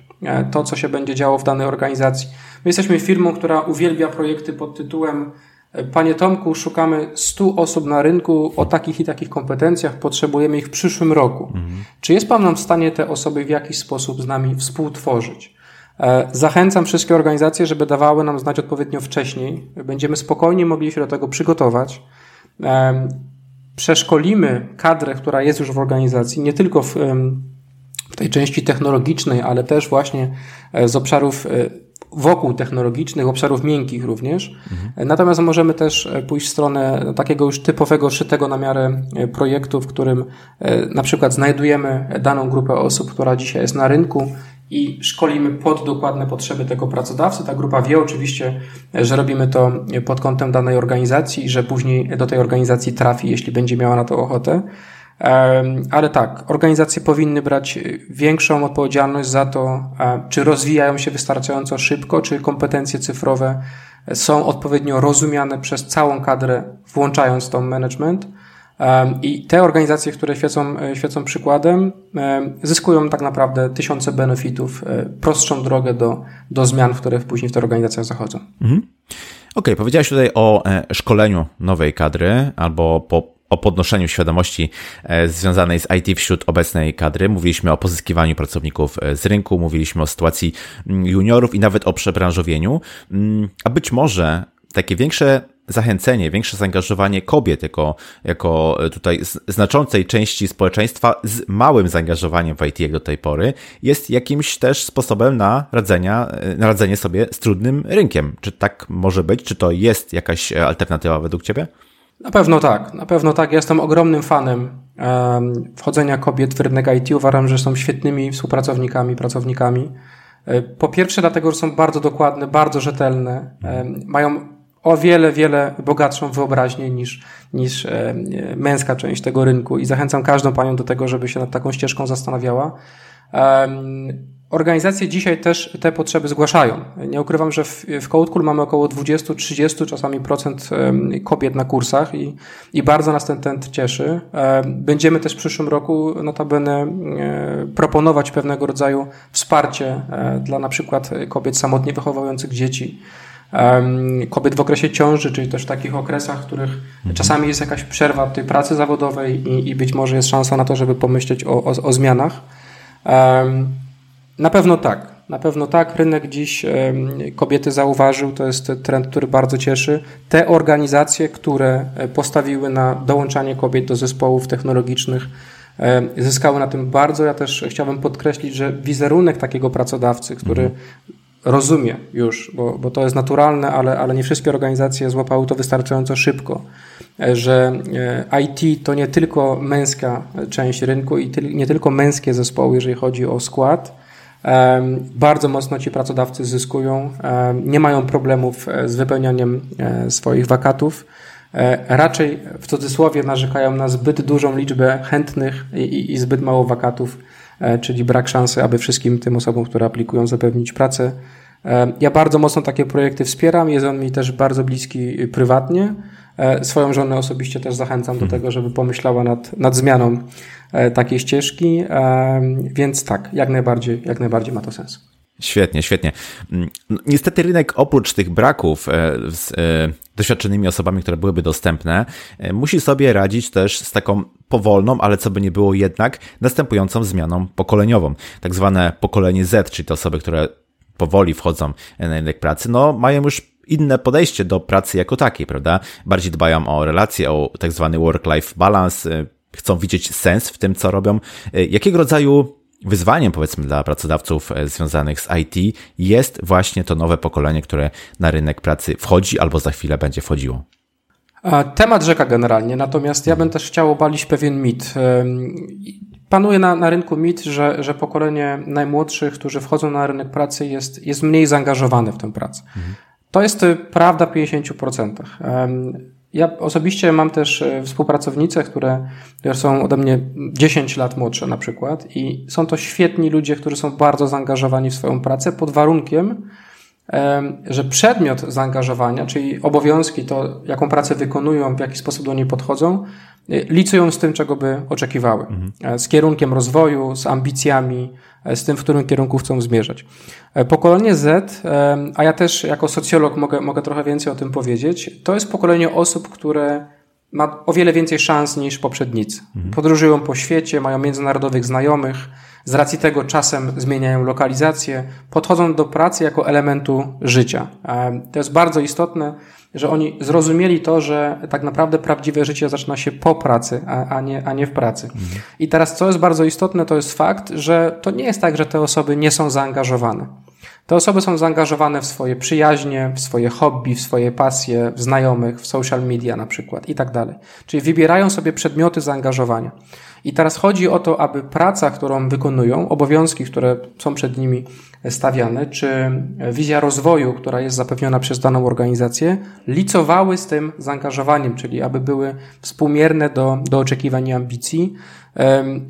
to, co się będzie działo w danej organizacji. My jesteśmy firmą, która uwielbia projekty pod tytułem e, Panie Tomku, szukamy 100 osób na rynku o takich i takich kompetencjach, potrzebujemy ich w przyszłym roku. Mhm. Czy jest Pan nam w stanie te osoby w jakiś sposób z nami współtworzyć? E, zachęcam wszystkie organizacje, żeby dawały nam znać odpowiednio wcześniej. Będziemy spokojnie mogli się do tego przygotować. Przeszkolimy kadrę, która jest już w organizacji, nie tylko w w tej części technologicznej, ale też właśnie e, z obszarów e, wokół technologicznych, obszarów miękkich również. Mhm. Natomiast możemy też e, pójść w stronę takiego już typowego, szytego na miarę projektu, w którym na przykład znajdujemy daną grupę osób, która dzisiaj jest na rynku i szkolimy pod dokładne potrzeby tego pracodawcy. Ta grupa wie oczywiście, że robimy to pod kątem danej organizacji i że później do tej organizacji trafi, jeśli będzie miała na to ochotę. Ale tak, organizacje powinny brać większą odpowiedzialność za to, czy rozwijają się wystarczająco szybko, czy kompetencje cyfrowe są odpowiednio rozumiane przez całą kadrę, włączając tą management. I te organizacje, które świecą, świecą przykładem, zyskują tak naprawdę tysiące benefitów, prostszą drogę do, do zmian, które później w tych organizacjach zachodzą. Mhm. Okej, okay, powiedziałeś tutaj o szkoleniu nowej kadry albo po o podnoszeniu świadomości e, związanej z IT wśród obecnej kadry. Mówiliśmy o pozyskiwaniu pracowników e, z rynku, mówiliśmy o sytuacji mm, juniorów i nawet o przebranżowieniu. Mm, a być może takie większe zachęcenie, większe zaangażowanie kobiet jako, jako e, tutaj znaczącej części społeczeństwa z małym zaangażowaniem w IT jak do tej pory jest jakimś też sposobem na radzenia, na radzenie sobie z trudnym rynkiem. Czy tak może być? Czy to jest jakaś alternatywa według Ciebie? Na pewno tak, na pewno tak. Ja jestem ogromnym fanem um, wchodzenia kobiet w rynek IT. Uważam, że są świetnymi współpracownikami, pracownikami. E, po pierwsze, dlatego, że są bardzo dokładne, bardzo rzetelne, um, mają o wiele, wiele bogatszą wyobraźnię niż, niż um, męska część tego rynku i zachęcam każdą panią do tego, żeby się nad taką ścieżką zastanawiała. Organizacje dzisiaj też te potrzeby zgłaszają. Nie ukrywam, że w, w mamy około 20-30 czasami procent kobiet na kursach i, i bardzo nas ten trend cieszy. Będziemy też w przyszłym roku notabene proponować pewnego rodzaju wsparcie e, dla na przykład kobiet samotnie wychowujących dzieci, kobiet w okresie ciąży, czyli też w takich okresach, w których mhm. czasami jest jakaś przerwa tej pracy zawodowej i, i być może jest szansa na to, żeby pomyśleć o, o, o zmianach. Na pewno tak. Na pewno tak. Rynek dziś kobiety zauważył, to jest trend, który bardzo cieszy. Te organizacje, które e, postawiły na dołączanie kobiet do zespołów technologicznych, zyskały na tym bardzo. Ja też chciałbym podkreślić, że wizerunek takiego pracodawcy, który mhm. rozumie już, bo, bo to jest naturalne, ale, ale nie wszystkie organizacje złapały to wystarczająco szybko, e, że e, IT to nie tylko męska część rynku i nie tylko męskie zespoły, jeżeli chodzi o skład, bardzo mocno ci pracodawcy zyskują, nie mają problemów e, z wypełnianiem e, swoich wakatów. E, raczej w cudzysłowie narzekają na zbyt dużą liczbę chętnych i, i zbyt mało wakatów, czyli brak szansy, aby wszystkim tym osobom, które aplikują, zapewnić pracę. Ja bardzo mocno takie projekty wspieram, jest on mi też bardzo bliski prywatnie. Swoją żonę osobiście też zachęcam do mhm. tego, żeby pomyślała nad, nad zmianą E, takiej ścieżki, e, więc tak, jak najbardziej, jak najbardziej ma to sens. Świetnie, świetnie. Mm, no, niestety rynek oprócz tych braków e, z doświadczonymi osobami, które byłyby dostępne, musi sobie radzić też z taką powolną, ale co by nie było jednak, następującą zmianą pokoleniową. Tak zwane pokolenie Z, czyli te osoby, które powoli wchodzą na rynek pracy, no mają już inne podejście do pracy jako takiej, prawda? Bardziej dbają o relacje, o tak zwany work-life balance, chcą widzieć sens w tym, co robią. E, jakiego rodzaju wyzwaniem, powiedzmy, dla pracodawców e, związanych z IT jest właśnie to nowe pokolenie, które na rynek pracy wchodzi albo za chwilę będzie wchodziło? Temat rzeka generalnie, natomiast ja bym też chciał obalić pewien mit. Panuje na, na rynku mit, że, że pokolenie najmłodszych, którzy wchodzą na rynek pracy, jest, jest mniej zaangażowane w tę pracę. Mhm. To jest prawda w 50%. Ja osobiście mam też e, współpracownice, które są ode mnie 10 lat młodsze na przykład i są to świetni ludzie, którzy są bardzo zaangażowani w swoją pracę pod warunkiem, że przedmiot zaangażowania, czyli obowiązki, to jaką pracę wykonują, w jaki sposób do niej podchodzą, e, licują z tym, czego by oczekiwały. Mhm. E, z kierunkiem rozwoju, z ambicjami, z tym, w którym kierunku chcą zmierzać. E, pokolenie Z, e, a ja też jako socjolog mogę, mogę trochę więcej o tym powiedzieć, to jest pokolenie osób, które ma o wiele więcej szans niż poprzednicy. Mhm. Podróżują po świecie, mają międzynarodowych znajomych, z racji tego czasem zmieniają lokalizację, podchodzą do pracy jako elementu życia. E, to jest bardzo istotne, że oni zrozumieli to, że tak naprawdę prawdziwe życie zaczyna się po pracy, a, a, nie, a nie w pracy. Mhm. I teraz, co jest bardzo istotne, to jest fakt, że to nie jest tak, że te osoby nie są zaangażowane. Te osoby są zaangażowane w swoje przyjaźnie, w swoje hobby, w swoje pasje, w znajomych, w social media na przykład i tak dalej. Czyli wybierają sobie przedmioty zaangażowania. I teraz chodzi o to, aby praca, którą wykonują, obowiązki, które są przed nimi stawiane, czy wizja rozwoju, która jest zapewniona przez daną organizację, licowały z tym zaangażowaniem, czyli aby były współmierne do, do oczekiwań i ambicji.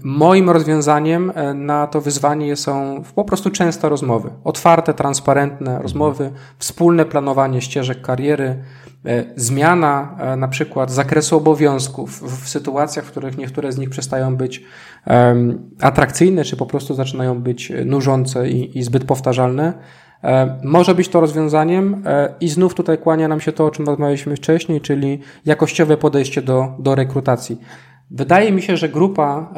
Moim rozwiązaniem e, na to wyzwanie są po prostu częste rozmowy. Otwarte, transparentne rozmowy, wspólne planowanie ścieżek kariery, zmiana na przykład zakresu obowiązków w sytuacjach, w których niektóre z nich przestają być atrakcyjne, czy po prostu zaczynają być nużące i, i zbyt powtarzalne, może być to rozwiązaniem i znów tutaj kłania nam się to, o czym rozmawialiśmy wcześniej, czyli jakościowe podejście do, do rekrutacji. Wydaje mi się, że grupa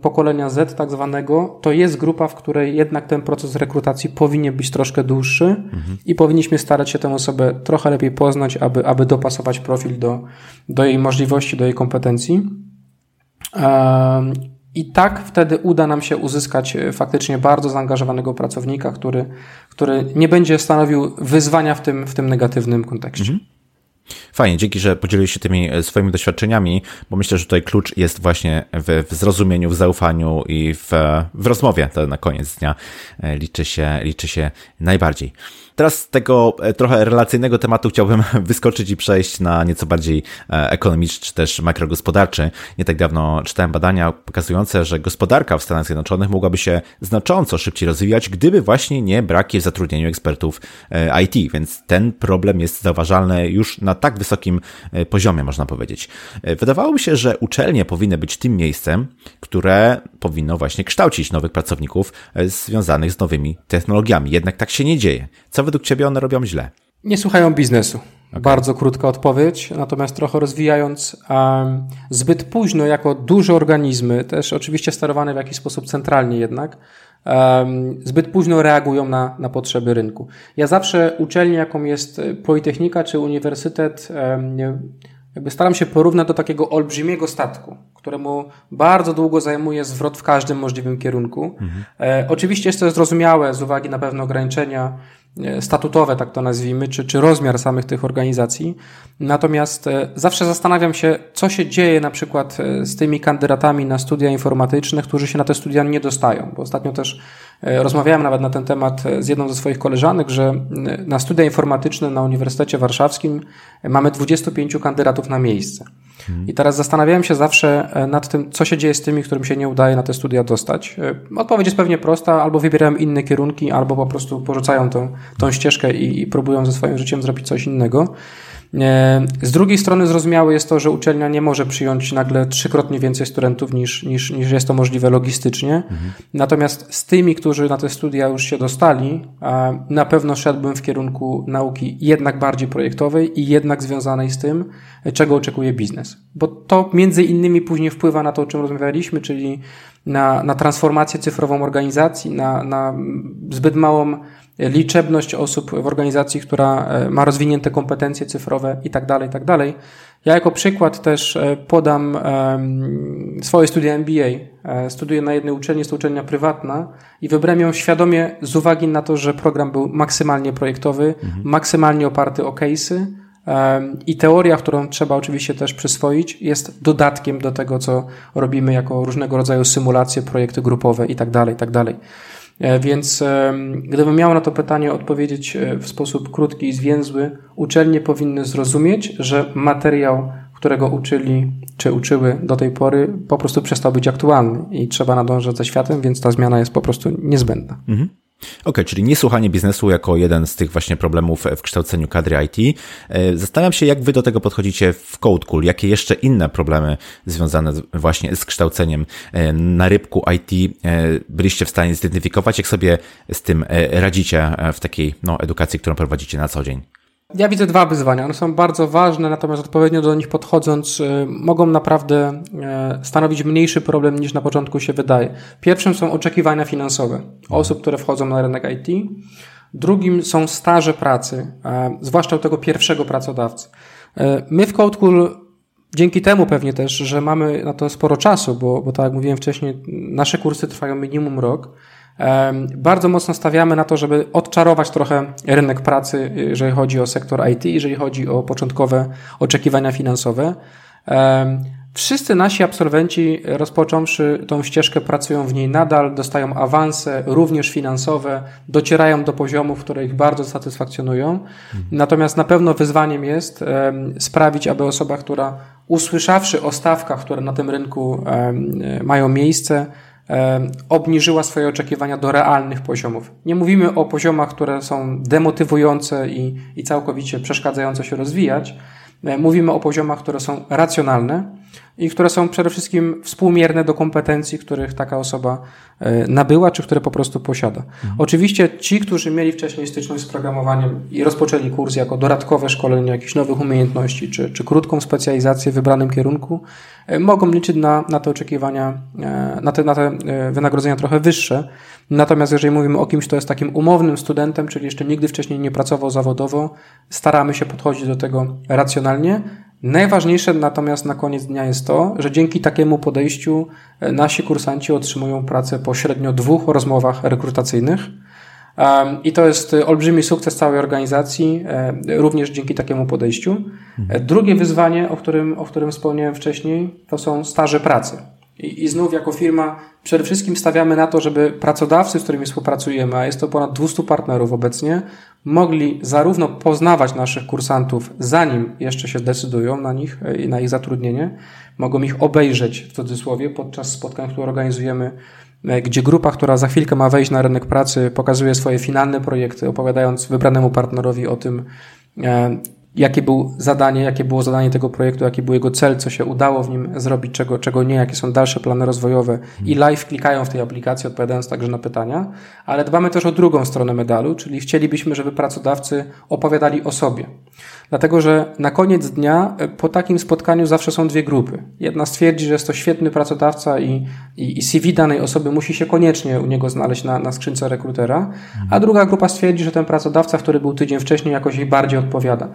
pokolenia Z, tak zwanego, to jest grupa, w której jednak ten proces rekrutacji powinien być troszkę dłuższy mhm. i powinniśmy starać się tę osobę trochę lepiej poznać, aby, aby dopasować profil do, do jej możliwości, do jej kompetencji. I tak wtedy uda nam się uzyskać e, faktycznie bardzo zaangażowanego pracownika, który, który nie będzie stanowił wyzwania w tym, w tym negatywnym kontekście. Mhm. Fajnie, dzięki, że podzieliłeś się tymi e, swoimi doświadczeniami, bo myślę, że tutaj klucz jest właśnie w, w zrozumieniu, w zaufaniu i w, w rozmowie. To na koniec dnia e, liczy się, liczy się najbardziej. Teraz z tego e, trochę relacyjnego tematu chciałbym wyskoczyć i przejść na nieco bardziej e, ekonomiczny czy też makrogospodarczy. Nie tak dawno czytałem badania pokazujące, że gospodarka w Stanach Zjednoczonych mogłaby się znacząco szybciej rozwijać, gdyby właśnie nie braki w zatrudnieniu ekspertów e, IT, więc ten problem jest zauważalny już na tak wysokim poziomie, można powiedzieć. Wydawało mi się, że uczelnie powinny być tym miejscem, które powinno właśnie kształcić nowych pracowników związanych z nowymi technologiami. Jednak tak się nie dzieje. Co według Ciebie one robią źle? Nie słuchają biznesu. Okay. Bardzo krótka odpowiedź, natomiast trochę rozwijając, um, zbyt późno jako duże organizmy, też oczywiście sterowane w jakiś sposób centralnie jednak, um, zbyt późno reagują na, na potrzeby rynku. Ja zawsze uczelnię, jaką jest Politechnika czy Uniwersytet, um, jakby staram się porównać do takiego olbrzymiego statku, któremu bardzo długo zajmuje zwrot w każdym możliwym kierunku. Mhm. E, oczywiście jest to zrozumiałe z uwagi na pewne ograniczenia statutowe, tak to nazwijmy, czy, czy rozmiar samych tych organizacji. Natomiast e, zawsze zastanawiam się, co się dzieje na przykład e, z tymi kandydatami na studia informatyczne, którzy się na te studia nie dostają. Bo ostatnio też rozmawiałem nawet na ten temat z jedną ze swoich koleżanek, że na studia informatyczne na Uniwersytecie Warszawskim mamy 25 kandydatów na miejsce. I teraz zastanawiałem się zawsze e, nad tym, co się dzieje z tymi, którym się nie udaje na te studia dostać. E, odpowiedź jest pewnie prosta, albo wybierają inne kierunki, albo po prostu porzucają tą, tą ścieżkę i, i próbują ze swoim życiem zrobić coś innego. E, z drugiej strony zrozumiałe jest to, że uczelnia nie może przyjąć nagle trzykrotnie więcej studentów niż, niż, niż jest to możliwe logistycznie. Mhm. Natomiast z tymi, którzy na te studia już się dostali, na pewno szedłbym w kierunku nauki jednak bardziej projektowej i jednak związanej z tym, czego oczekuje biznes. Bo to między innymi później wpływa na to, o czym rozmawialiśmy, czyli na, na transformację cyfrową organizacji, na, na zbyt małą liczebność osób w organizacji, która e, ma rozwinięte kompetencje cyfrowe i tak dalej, tak dalej. Ja jako przykład też e, podam swoje studia MBA. E, studiuję na jednej uczelni, jest to uczelnia prywatna i wybrałem ją świadomie z uwagi na to, że program był maksymalnie projektowy, mhm. maksymalnie oparty o case'y, i teoria, którą trzeba oczywiście też przyswoić, jest dodatkiem do tego, co robimy jako różnego rodzaju symulacje, projekty grupowe i tak E, więc gdybym miał na to pytanie odpowiedzieć e, w sposób krótki i zwięzły, uczelnie powinny zrozumieć, że materiał, którego uczyli czy uczyły do tej pory, po prostu przestał być aktualny i trzeba nadążać za światem, więc ta zmiana jest po prostu niezbędna. Mhm. OK, czyli niesłuchanie biznesu jako jeden z tych właśnie problemów w kształceniu kadry IT. E, zastanawiam się, jak wy do tego podchodzicie w CodeCool, jakie jeszcze inne problemy związane właśnie z kształceniem e, na rybku IT e, byliście w stanie zidentyfikować, jak sobie z tym radzicie w takiej no, edukacji, którą prowadzicie na co dzień? Ja widzę dwa wyzwania. One są bardzo ważne, natomiast odpowiednio do nich podchodząc, y, mogą naprawdę y, stanowić mniejszy problem niż na początku się wydaje. Pierwszym są oczekiwania finansowe osób, które wchodzą na rynek IT. Drugim są staże pracy, zwłaszcza u tego pierwszego pracodawcy. Y, my w CodeCool Dzięki temu pewnie też, że mamy na to sporo czasu, bo, bo tak jak mówiłem wcześniej, nasze kursy trwają minimum rok. Bardzo mocno stawiamy na to, żeby odczarować trochę rynek pracy, jeżeli chodzi o sektor IT, jeżeli chodzi o początkowe oczekiwania finansowe. Wszyscy nasi absolwenci, rozpocząwszy tą ścieżkę, pracują w niej nadal, dostają awanse, również finansowe, docierają do poziomów, które ich bardzo satysfakcjonują. Natomiast na pewno wyzwaniem jest sprawić, aby osoba, która usłyszawszy o stawkach, które na tym rynku mają miejsce, obniżyła swoje oczekiwania do realnych poziomów. Nie mówimy o poziomach, które są demotywujące i, i całkowicie przeszkadzające się rozwijać. E, mówimy o poziomach, które są racjonalne i które są przede wszystkim współmierne do kompetencji, których taka osoba e, nabyła, czy które po prostu posiada. Mhm. Oczywiście ci, którzy mieli wcześniej styczność z programowaniem i rozpoczęli kurs jako dodatkowe szkolenie jakichś nowych umiejętności, czy, czy krótką specjalizację w wybranym kierunku, e, mogą liczyć na, na te oczekiwania, e, na te, na te wynagrodzenia trochę wyższe. Natomiast jeżeli mówimy o kimś, kto jest takim umownym studentem, czyli jeszcze nigdy wcześniej nie pracował zawodowo, staramy się podchodzić do tego racjonalnie, Najważniejsze natomiast na koniec dnia jest to, że dzięki takiemu podejściu e, nasi kursanci otrzymują pracę po średnio dwóch rozmowach rekrutacyjnych. I to jest olbrzymi sukces całej organizacji, e, również dzięki takiemu podejściu. Drugie wyzwanie, o którym, o którym wspomniałem wcześniej, to są staże pracy. I, I znów jako firma przede wszystkim stawiamy na to, żeby pracodawcy, z którymi współpracujemy, a jest to ponad 200 partnerów obecnie, mogli zarówno poznawać naszych kursantów, zanim jeszcze się decydują na nich i na ich zatrudnienie, mogą ich obejrzeć w cudzysłowie podczas spotkań, które organizujemy, e, gdzie grupa, która za chwilkę ma wejść na rynek pracy, pokazuje swoje finalne projekty, opowiadając wybranemu partnerowi o tym, e, jakie było zadanie, jakie było zadanie tego projektu, jaki był jego cel, co się udało w nim zrobić, czego, czego nie, jakie są dalsze plany rozwojowe. I live klikają w tej aplikacji, odpowiadając także na pytania, ale dbamy też o drugą stronę medalu, czyli chcielibyśmy, żeby pracodawcy opowiadali o sobie. Dlatego, że na koniec dnia e, po takim spotkaniu zawsze są dwie grupy. Jedna stwierdzi, że jest to świetny pracodawca i, i, i CV danej osoby musi się koniecznie u niego znaleźć na, na skrzynce rekrutera, a druga grupa stwierdzi, że ten pracodawca, który był tydzień wcześniej, jakoś jej bardziej odpowiada.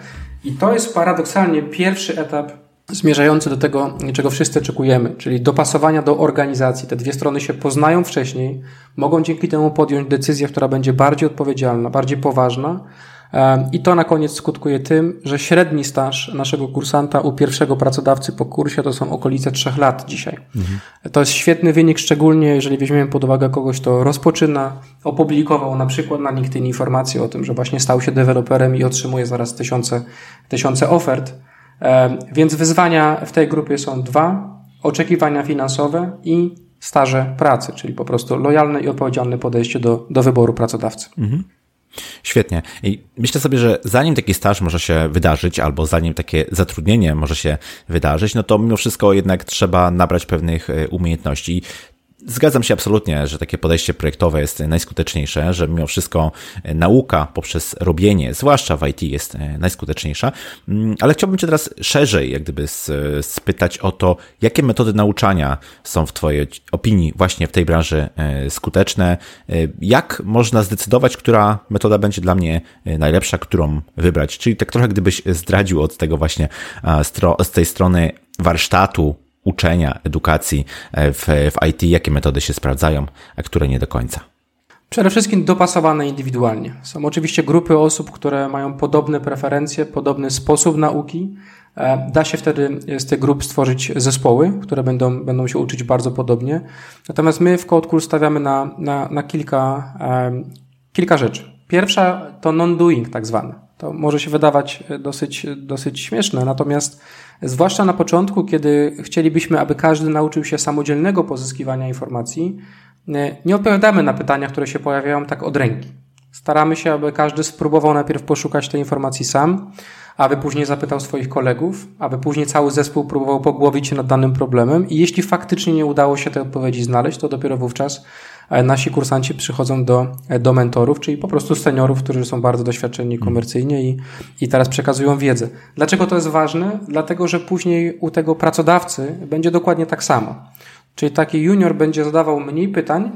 I to jest paradoksalnie pierwszy etap zmierzający do tego, czego wszyscy oczekujemy, czyli dopasowania do organizacji. Te dwie strony się poznają wcześniej, mogą dzięki temu podjąć decyzję, która będzie bardziej odpowiedzialna, bardziej poważna, i to na koniec skutkuje tym, że średni staż naszego kursanta u pierwszego pracodawcy po kursie to są okolice trzech lat dzisiaj. Mhm. To jest świetny wynik, szczególnie jeżeli weźmiemy pod uwagę kogoś, kto rozpoczyna, opublikował na przykład na LinkedIn informację o tym, że właśnie stał się deweloperem i otrzymuje zaraz tysiące, tysiące ofert. Więc wyzwania w tej grupie są dwa. Oczekiwania finansowe i staże pracy, czyli po prostu lojalne i odpowiedzialne podejście do, do wyboru pracodawcy. Mhm. Świetnie. I myślę sobie, że zanim taki staż może się wydarzyć, albo zanim takie zatrudnienie może się wydarzyć, no to mimo wszystko jednak trzeba nabrać pewnych e, umiejętności. Zgadzam się absolutnie, że takie podejście projektowe jest najskuteczniejsze, że mimo wszystko e, nauka poprzez robienie, zwłaszcza w IT, jest e, najskuteczniejsza. Mm, ale chciałbym Cię teraz szerzej, jak gdyby spytać o to, jakie metody nauczania są w Twojej opinii właśnie w tej branży e, skuteczne. Jak można zdecydować, która metoda będzie dla mnie najlepsza, którą wybrać? Czyli tak trochę gdybyś zdradził od tego właśnie z tej strony warsztatu, uczenia, edukacji e, w, w IT, jakie metody się sprawdzają, a które nie do końca? Przede wszystkim dopasowane indywidualnie. Są oczywiście grupy osób, które mają podobne preferencje, podobny sposób nauki. E, da się wtedy z tych grup stworzyć zespoły, które będą, będą się uczyć bardzo podobnie. Natomiast my w Code stawiamy na, na, na kilka, e, kilka rzeczy. Pierwsza to non-doing tak zwane. To może się wydawać dosyć, dosyć śmieszne, natomiast Zwłaszcza na początku, kiedy chcielibyśmy, aby każdy nauczył się samodzielnego pozyskiwania informacji, e, nie odpowiadamy na pytania, które się pojawiają tak od ręki. Staramy się, aby każdy spróbował najpierw poszukać tej informacji sam, aby później zapytał swoich kolegów, aby później cały zespół próbował pogłowić się nad danym problemem i jeśli faktycznie nie udało się tej odpowiedzi znaleźć, to dopiero wówczas E, nasi kursanci przychodzą do, e, do mentorów, czyli po prostu seniorów, którzy są bardzo doświadczeni komercyjnie i, i teraz przekazują wiedzę. Dlaczego to jest ważne? Dlatego, że później u tego pracodawcy będzie dokładnie tak samo. Czyli taki junior będzie zadawał mniej pytań,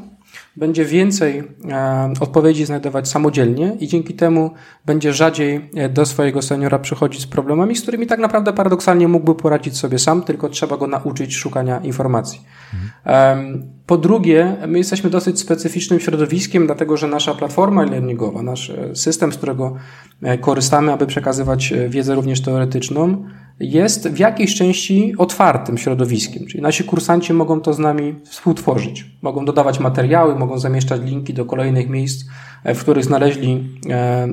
będzie więcej e, odpowiedzi znajdować samodzielnie i dzięki temu będzie rzadziej do swojego seniora przychodzić z problemami, z którymi tak naprawdę paradoksalnie mógłby poradzić sobie sam, tylko trzeba go nauczyć szukania informacji. Mhm. Po drugie, my jesteśmy dosyć specyficznym środowiskiem, dlatego że nasza platforma e-learningowa, nasz e, system, z którego e, korzystamy, aby przekazywać e, wiedzę również teoretyczną, jest w jakiejś części otwartym środowiskiem, czyli nasi kursanci mogą to z nami współtworzyć. Mogą dodawać materiały, mogą zamieszczać linki do kolejnych miejsc, w których znaleźli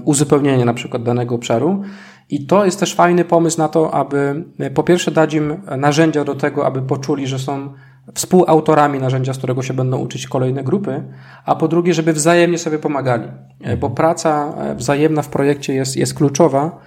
uzupełnienie na przykład danego obszaru. I to jest też fajny pomysł na to, aby po pierwsze dać im narzędzia do tego, aby poczuli, że są współautorami narzędzia, z którego się będą uczyć kolejne grupy, a po drugie, żeby wzajemnie sobie pomagali, bo praca wzajemna w projekcie jest, jest kluczowa,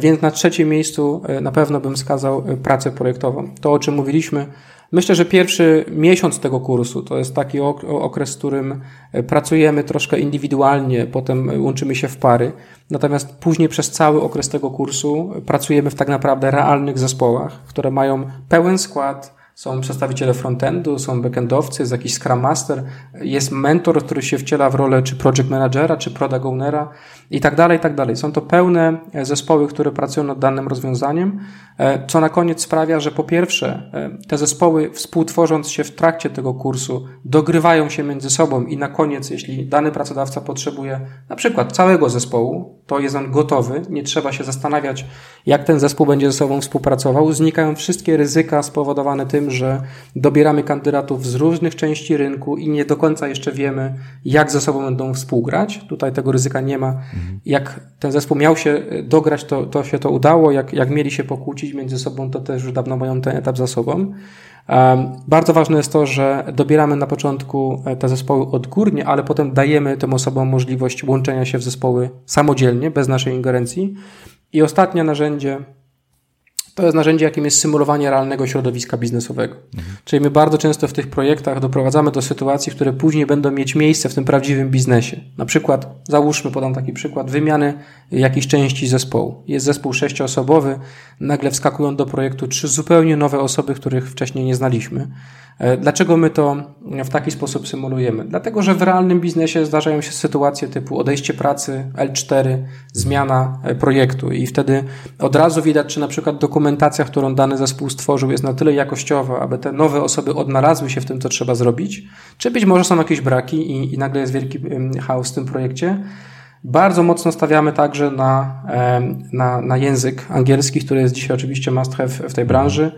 więc na trzecim miejscu na pewno bym wskazał pracę projektową. To, o czym mówiliśmy, Myślę, że pierwszy miesiąc tego kursu to jest taki okres, w którym e, pracujemy troszkę indywidualnie, potem łączymy się w pary. Natomiast później przez cały okres tego kursu pracujemy w tak naprawdę realnych zespołach, które mają pełen skład, są przedstawiciele frontendu, są backendowcy, jest jakiś Scrum Master, jest mentor, który się wciela w rolę czy project managera, czy product ownera i tak dalej, i tak dalej. Są to pełne zespoły, które pracują nad danym rozwiązaniem, e, co na koniec sprawia, że po pierwsze e, te zespoły współtworząc się w trakcie tego kursu dogrywają się między sobą i na koniec, jeśli dany pracodawca potrzebuje na przykład całego zespołu, to jest on gotowy, nie trzeba się zastanawiać, jak ten zespół będzie ze sobą współpracował. Znikają wszystkie ryzyka spowodowane tym, że dobieramy kandydatów z różnych części rynku i nie do końca jeszcze wiemy, jak ze sobą będą współgrać. Tutaj tego ryzyka nie ma. Jak ten zespół miał się dograć, to, to się to udało. Jak, jak mieli się pokłócić między sobą, to też już dawno mają ten etap za sobą. Bardzo ważne jest to, że dobieramy na początku e, te zespoły odgórnie, ale potem dajemy tym osobom możliwość łączenia się w zespoły samodzielnie, bez naszej ingerencji. I ostatnie narzędzie, to jest narzędzie, jakim jest symulowanie realnego środowiska biznesowego. Mhm. Czyli my bardzo często w tych projektach doprowadzamy do sytuacji, które później będą mieć miejsce w tym prawdziwym biznesie. Na przykład, załóżmy, podam taki przykład, wymiany jakiejś części zespołu. Jest zespół sześcioosobowy, nagle wskakują do projektu trzy zupełnie nowe osoby, których wcześniej nie znaliśmy. E, dlaczego my to w taki sposób symulujemy? Dlatego, że w realnym biznesie zdarzają się sytuacje typu odejście pracy, L4, zmiana e, projektu i wtedy od razu widać, czy na przykład dokumentacja, którą dany zespół stworzył jest na tyle jakościowa, aby te nowe osoby odnalazły się w tym, co trzeba zrobić, czy być może są jakieś braki i, i nagle jest wielki chaos w tym projekcie. Bardzo mocno stawiamy także na, na, na język angielski, który jest dzisiaj oczywiście must have w tej branży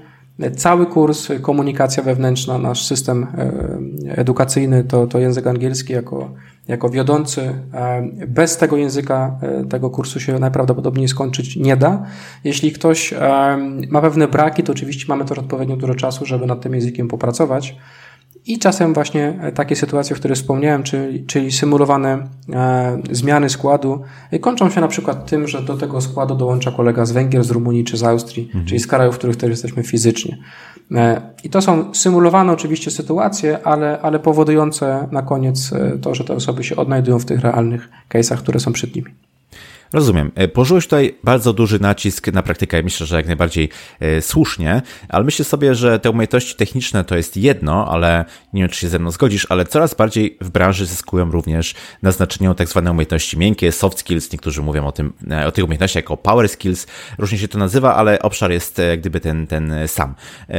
Cały kurs, komunikacja wewnętrzna, nasz system e, edukacyjny to, to język angielski jako, jako wiodący. E, bez tego języka e, tego kursu się najprawdopodobniej skończyć nie da. Jeśli ktoś ma pewne braki, to oczywiście mamy też odpowiednio dużo czasu, żeby nad tym językiem popracować. I czasem właśnie e, takie sytuacje, o których wspomniałem, czyli, czyli symulowane e, zmiany składu, e, kończą się na przykład tym, że do tego składu dołącza kolega z Węgier, z Rumunii czy z Austrii, mhm. czyli z krajów, w których też jesteśmy fizycznie. I to są symulowane oczywiście sytuacje, ale, ale powodujące na koniec to, że te osoby się odnajdują w tych realnych case'ach, które są przed nimi. Rozumiem. E, położyłeś tutaj bardzo duży nacisk na praktykę i myślę, że jak najbardziej e, słusznie, ale myślę sobie, że te umiejętności techniczne to jest jedno, ale nie wiem, czy się ze mną zgodzisz, ale coraz bardziej w branży zyskują również na znaczeniu tak zwane umiejętności miękkie, soft skills. Niektórzy mówią o tym, e, o tych umiejętnościach jako power skills. Różnie się to nazywa, ale obszar jest gdyby ten, ten sam.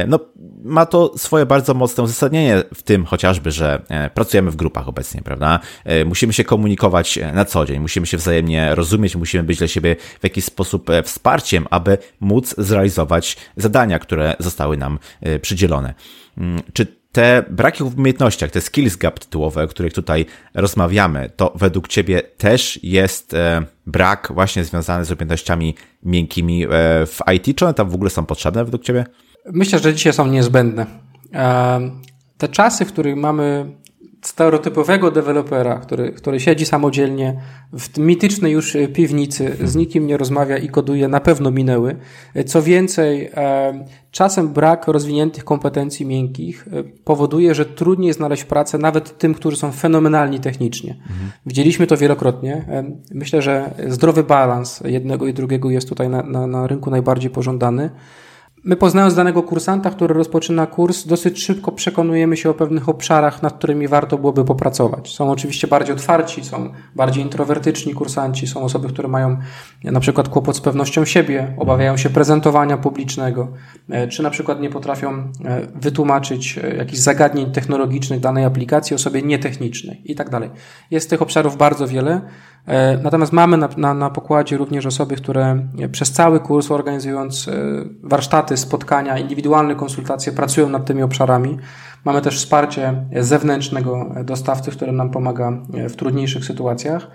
No, ma to swoje bardzo mocne uzasadnienie w tym chociażby, że pracujemy w grupach obecnie, prawda? Musimy się komunikować na co dzień, musimy się wzajemnie rozumieć, musimy być dla siebie w jakiś sposób e, wsparciem, aby móc zrealizować zadania, które zostały nam e, przydzielone. Mm, czy te braki w umiejętnościach, te skills gap tytułowe, o których tutaj rozmawiamy, to według Ciebie też jest e, brak właśnie związany z umiejętnościami miękkimi w IT? Czy one tam w ogóle są potrzebne według Ciebie? Myślę, że dzisiaj są niezbędne. Te czasy, w których mamy stereotypowego dewelopera, który, który siedzi samodzielnie w mitycznej już piwnicy, z nikim nie rozmawia i koduje, na pewno minęły. Co więcej, e, czasem brak rozwiniętych kompetencji miękkich e, powoduje, że trudniej znaleźć pracę nawet tym, którzy są fenomenalni technicznie. Mhm. Widzieliśmy to wielokrotnie. E, myślę, że zdrowy balans jednego i drugiego jest tutaj na, na, na rynku najbardziej pożądany. My poznając danego kursanta, który rozpoczyna kurs, dosyć szybko przekonujemy się o pewnych obszarach, nad którymi warto byłoby popracować. Są oczywiście bardziej otwarci, są bardziej introwertyczni kursanci, są osoby, które mają na przykład kłopot z pewnością siebie, obawiają się prezentowania publicznego, e, czy na przykład nie potrafią e, wytłumaczyć e, jakichś zagadnień technologicznych danej aplikacji osobie nietechnicznej i tak dalej. Jest tych obszarów bardzo wiele. E, natomiast mamy na, na, na pokładzie również osoby, które przez cały kurs organizując e, warsztaty, spotkania, indywidualne konsultacje pracują nad tymi obszarami. Mamy też wsparcie zewnętrznego dostawcy, który nam pomaga w trudniejszych sytuacjach.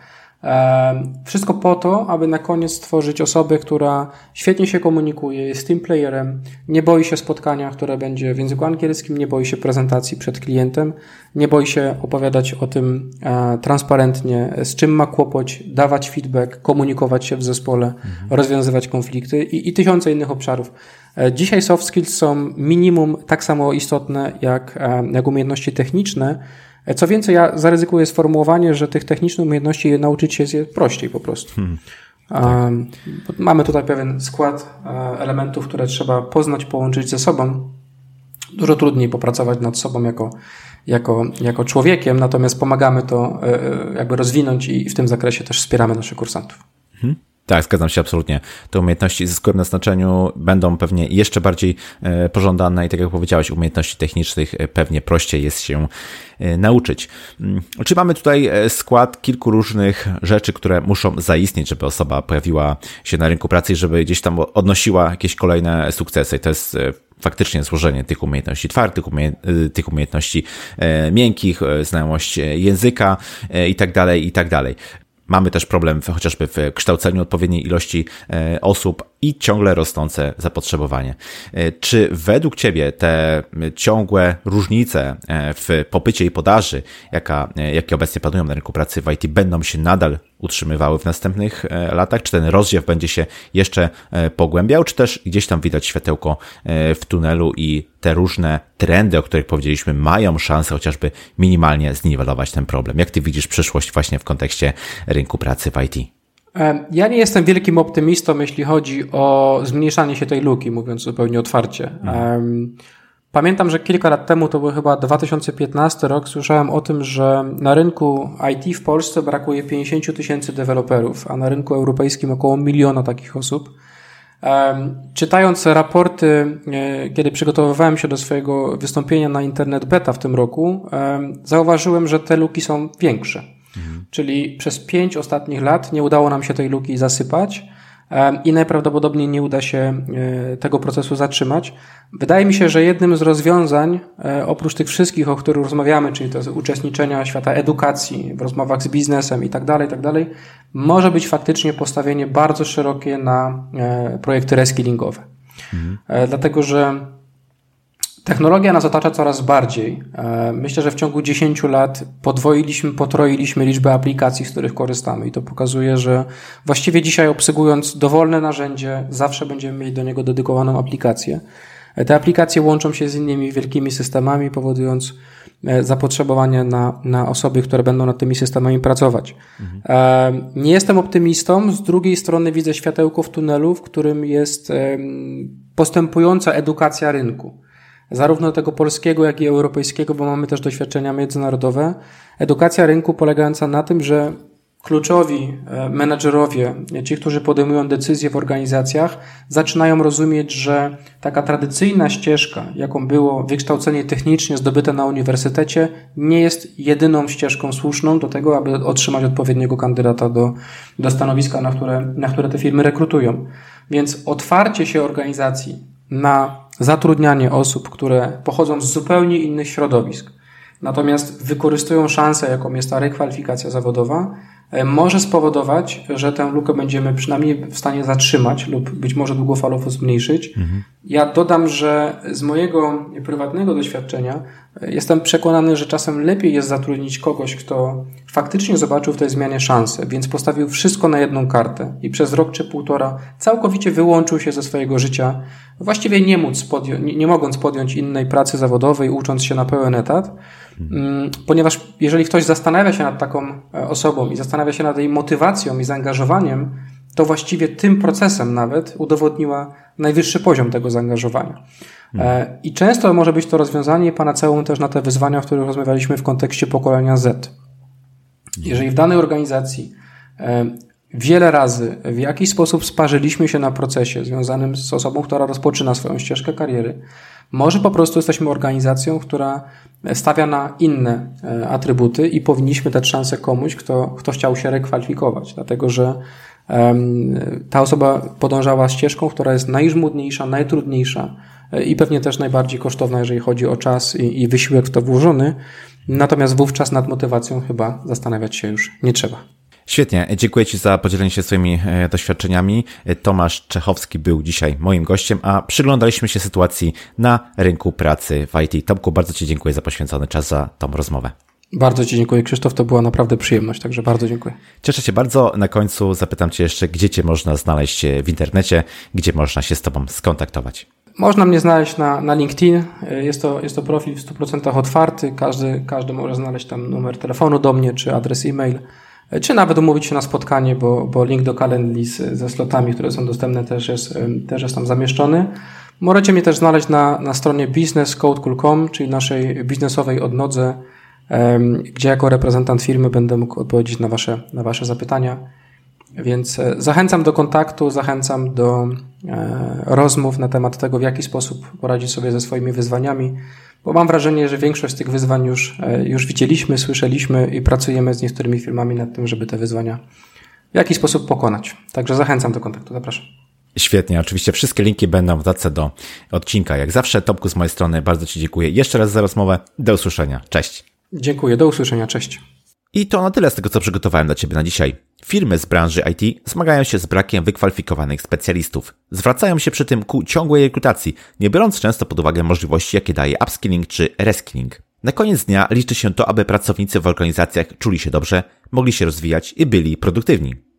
Wszystko po to, aby na koniec stworzyć osobę, która świetnie się komunikuje, jest team playerem, nie boi się spotkania, które będzie w języku angielskim, nie boi się prezentacji przed klientem, nie boi się opowiadać o tym e, transparentnie, z czym ma kłopot, dawać feedback, komunikować się w zespole, mhm. rozwiązywać konflikty i, i tysiące innych obszarów. E, dzisiaj soft skills są minimum tak samo istotne jak, e, jak umiejętności techniczne, co więcej, ja zaryzykuję sformułowanie, że tych technicznych umiejętności nauczyć się jest prościej po prostu. Hmm. Tak. Mamy tutaj pewien skład e, elementów, które trzeba poznać, połączyć ze sobą. Dużo trudniej popracować nad sobą jako, jako, jako człowiekiem, natomiast pomagamy to e, jakby rozwinąć i w tym zakresie też wspieramy naszych kursantów. Hmm. Tak, zgadzam się absolutnie. Te umiejętności zyskują na znaczeniu, będą pewnie jeszcze bardziej e, pożądane i tak jak powiedziałeś, umiejętności technicznych e, pewnie prościej jest się e, nauczyć. Mm, czy mamy tutaj skład kilku różnych rzeczy, które muszą zaistnieć, żeby osoba pojawiła się na rynku pracy i żeby gdzieś tam odnosiła jakieś kolejne sukcesy. To jest faktycznie złożenie tych umiejętności twardych, umie tych umiejętności miękkich, znajomość języka i tak dalej, i tak dalej. Mamy też problem chociażby w kształceniu odpowiedniej ilości e, osób i ciągle rosnące zapotrzebowanie. E, czy według Ciebie te ciągłe różnice e, w popycie i podaży, jaka, jakie obecnie panują na rynku pracy w IT, będą się nadal utrzymywały w następnych latach? Czy ten rozdziew będzie się jeszcze pogłębiał, czy też gdzieś tam widać światełko w tunelu i te różne trendy, o których powiedzieliśmy, mają szansę chociażby minimalnie zniwelować ten problem? Jak Ty widzisz przyszłość właśnie w kontekście rynku pracy w IT? Ja nie jestem wielkim optymistą, jeśli chodzi o zmniejszanie się tej luki, mówiąc zupełnie otwarcie. Mhm. Pamiętam, że kilka lat temu, to był chyba 2015 rok, słyszałem o tym, że na rynku IT w Polsce brakuje 50 tysięcy deweloperów, a na rynku europejskim około miliona takich osób. Czytając raporty, e, kiedy przygotowywałem się do swojego wystąpienia na Internet Beta w tym roku, zauważyłem, że te luki są większe. Mhm. Czyli przez pięć ostatnich lat nie udało nam się tej luki zasypać i najprawdopodobniej nie uda się e, tego procesu zatrzymać. Wydaje mi się, że jednym z rozwiązań, e, oprócz tych wszystkich, o których rozmawiamy, czyli to jest uczestniczenia świata edukacji, w rozmowach z biznesem i tak dalej, tak dalej, może być faktycznie postawienie bardzo szerokie na e, projekty reskillingowe. Mhm. Dlatego, że Technologia nas otacza coraz bardziej. E, myślę, że w ciągu 10 lat podwoiliśmy, potroiliśmy liczbę aplikacji, z których korzystamy i to pokazuje, że właściwie dzisiaj obsługując dowolne narzędzie, zawsze będziemy mieli do niego dedykowaną aplikację. E, te aplikacje łączą się z innymi wielkimi systemami, powodując e, zapotrzebowanie na, na osoby, które będą nad tymi systemami pracować. Mhm. Nie jestem optymistą, z drugiej strony widzę światełko w tunelu, w którym jest postępująca edukacja rynku zarówno tego polskiego, jak i europejskiego, bo mamy też doświadczenia międzynarodowe. Edukacja rynku polegająca na tym, że kluczowi e, menedżerowie, ci, którzy podejmują decyzje w organizacjach, zaczynają rozumieć, że taka tradycyjna ścieżka, jaką było wykształcenie technicznie zdobyte na uniwersytecie, nie jest jedyną ścieżką słuszną do tego, aby otrzymać odpowiedniego kandydata do, do stanowiska, na które, na które te firmy rekrutują. Więc otwarcie się organizacji na zatrudnianie osób, które pochodzą z zupełnie innych środowisk, natomiast wykorzystują szansę, jaką jest ta rekwalifikacja zawodowa, e, może spowodować, że tę lukę będziemy przynajmniej w stanie zatrzymać lub być może długofalowo zmniejszyć. Mhm. Ja dodam, że z mojego prywatnego doświadczenia jestem przekonany, że czasem lepiej jest zatrudnić kogoś, kto faktycznie zobaczył w tej zmianie szansę, więc postawił wszystko na jedną kartę i przez rok czy półtora całkowicie wyłączył się ze swojego życia, właściwie nie, móc podjąć, nie, nie mogąc podjąć innej pracy zawodowej, ucząc się na pełen etat, mm, ponieważ jeżeli ktoś zastanawia się nad taką e, osobą i zastanawia się nad jej motywacją i zaangażowaniem, to właściwie tym procesem nawet udowodniła najwyższy poziom tego zaangażowania. E, I często może być to rozwiązanie panaceum też na te wyzwania, o których rozmawialiśmy w kontekście pokolenia Z. Jeżeli w danej organizacji e, wiele razy w jakiś sposób sparzyliśmy się na procesie związanym z osobą, która rozpoczyna swoją ścieżkę kariery, może po prostu jesteśmy organizacją, która stawia na inne e, atrybuty i powinniśmy dać szansę komuś, kto, kto chciał się rekwalifikować, dlatego że ta osoba podążała ścieżką, która jest najżmudniejsza, najtrudniejsza e, i pewnie też najbardziej kosztowna, jeżeli chodzi o czas i, wysiłek w to włożony. Natomiast wówczas nad motywacją chyba zastanawiać się już nie trzeba. Świetnie, dziękuję Ci za podzielenie się swoimi e, doświadczeniami. Tomasz Czechowski był dzisiaj moim gościem, a przyglądaliśmy się sytuacji na rynku pracy w IT. Tomku, bardzo Ci dziękuję za poświęcony czas za tą rozmowę. Bardzo Ci dziękuję, Krzysztof. To była naprawdę przyjemność, także bardzo dziękuję. Cieszę się bardzo. Na końcu zapytam Cię jeszcze, gdzie Cię można znaleźć w internecie, gdzie można się z Tobą skontaktować. Można mnie znaleźć na, na LinkedIn. Jest to, jest to profil w 100% otwarty. Każdy, każdy może znaleźć tam numer telefonu do mnie, czy adres e-mail, czy nawet umówić się na spotkanie, bo, bo link do Calendly ze slotami, które są dostępne, też jest, też jest tam zamieszczony. Możecie mnie też znaleźć na, na stronie businesscode.com, czyli naszej biznesowej odnodze, gdzie jako reprezentant firmy będę mógł odpowiedzieć na Wasze, na wasze zapytania. Więc e, zachęcam do kontaktu, zachęcam do e, rozmów na temat tego, w jaki sposób poradzić sobie ze swoimi wyzwaniami, bo mam wrażenie, że większość z tych wyzwań już, e, już widzieliśmy, słyszeliśmy i pracujemy z niektórymi firmami nad tym, żeby te wyzwania w jakiś sposób pokonać. Także zachęcam do kontaktu, zapraszam. Świetnie, oczywiście wszystkie linki będą w dodatce do odcinka. Jak zawsze, Topku z mojej strony, bardzo Ci dziękuję jeszcze raz za rozmowę. Do usłyszenia. Cześć. Dziękuję, do usłyszenia, cześć. I to na tyle z tego, co przygotowałem dla Ciebie na dzisiaj. Firmy z branży IT zmagają się z brakiem wykwalifikowanych specjalistów. Zwracają się przy tym ku ciągłej rekrutacji, nie biorąc często pod uwagę możliwości, jakie daje upskilling czy reskilling. Na koniec dnia liczy się to, aby pracownicy w organizacjach czuli się dobrze, mogli się rozwijać i byli produktywni.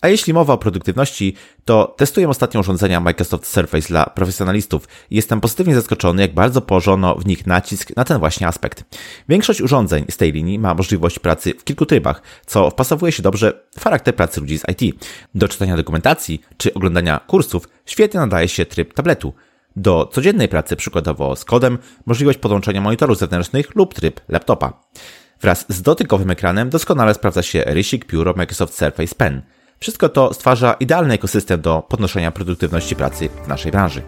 A jeśli mowa o produktywności, to testuję ostatnio urządzenia Microsoft Surface dla profesjonalistów i jestem pozytywnie zaskoczony, jak bardzo położono w nich nacisk na ten właśnie aspekt. Większość urządzeń z tej linii ma możliwość pracy w kilku trybach, co wpasowuje się dobrze w charakter pracy ludzi z IT. Do czytania dokumentacji czy oglądania kursów świetnie nadaje się tryb tabletu. Do codziennej pracy, przykładowo z kodem, możliwość podłączenia monitorów zewnętrznych lub tryb laptopa. Wraz z dotykowym ekranem doskonale sprawdza się rysik pióro Microsoft Surface Pen – wszystko to stwarza idealny ekosystem do podnoszenia produktywności pracy w naszej branży.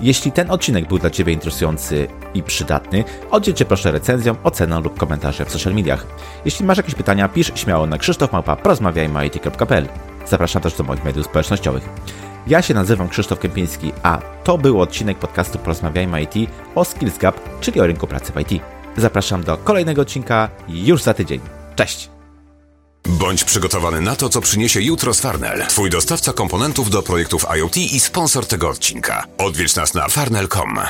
Jeśli ten odcinek był dla Ciebie interesujący i przydatny, oddzielcie proszę recenzją, ocenę lub komentarze w social mediach. Jeśli masz jakieś pytania, pisz śmiało na krzysztofmałpa.porozmawiajmy.it.pl Zapraszam też do moich mediów społecznościowych. Ja się nazywam Krzysztof Kępiński, a to był odcinek podcastu Porozmawiajmy IT o Skills Gap, czyli o rynku pracy w IT. Zapraszam do kolejnego odcinka już za tydzień. Cześć! Bądź przygotowany na to, co przyniesie jutro z Farnell. Twój dostawca komponentów do projektów IoT i sponsor tego odcinka. Odwiedź nas na farnell.com.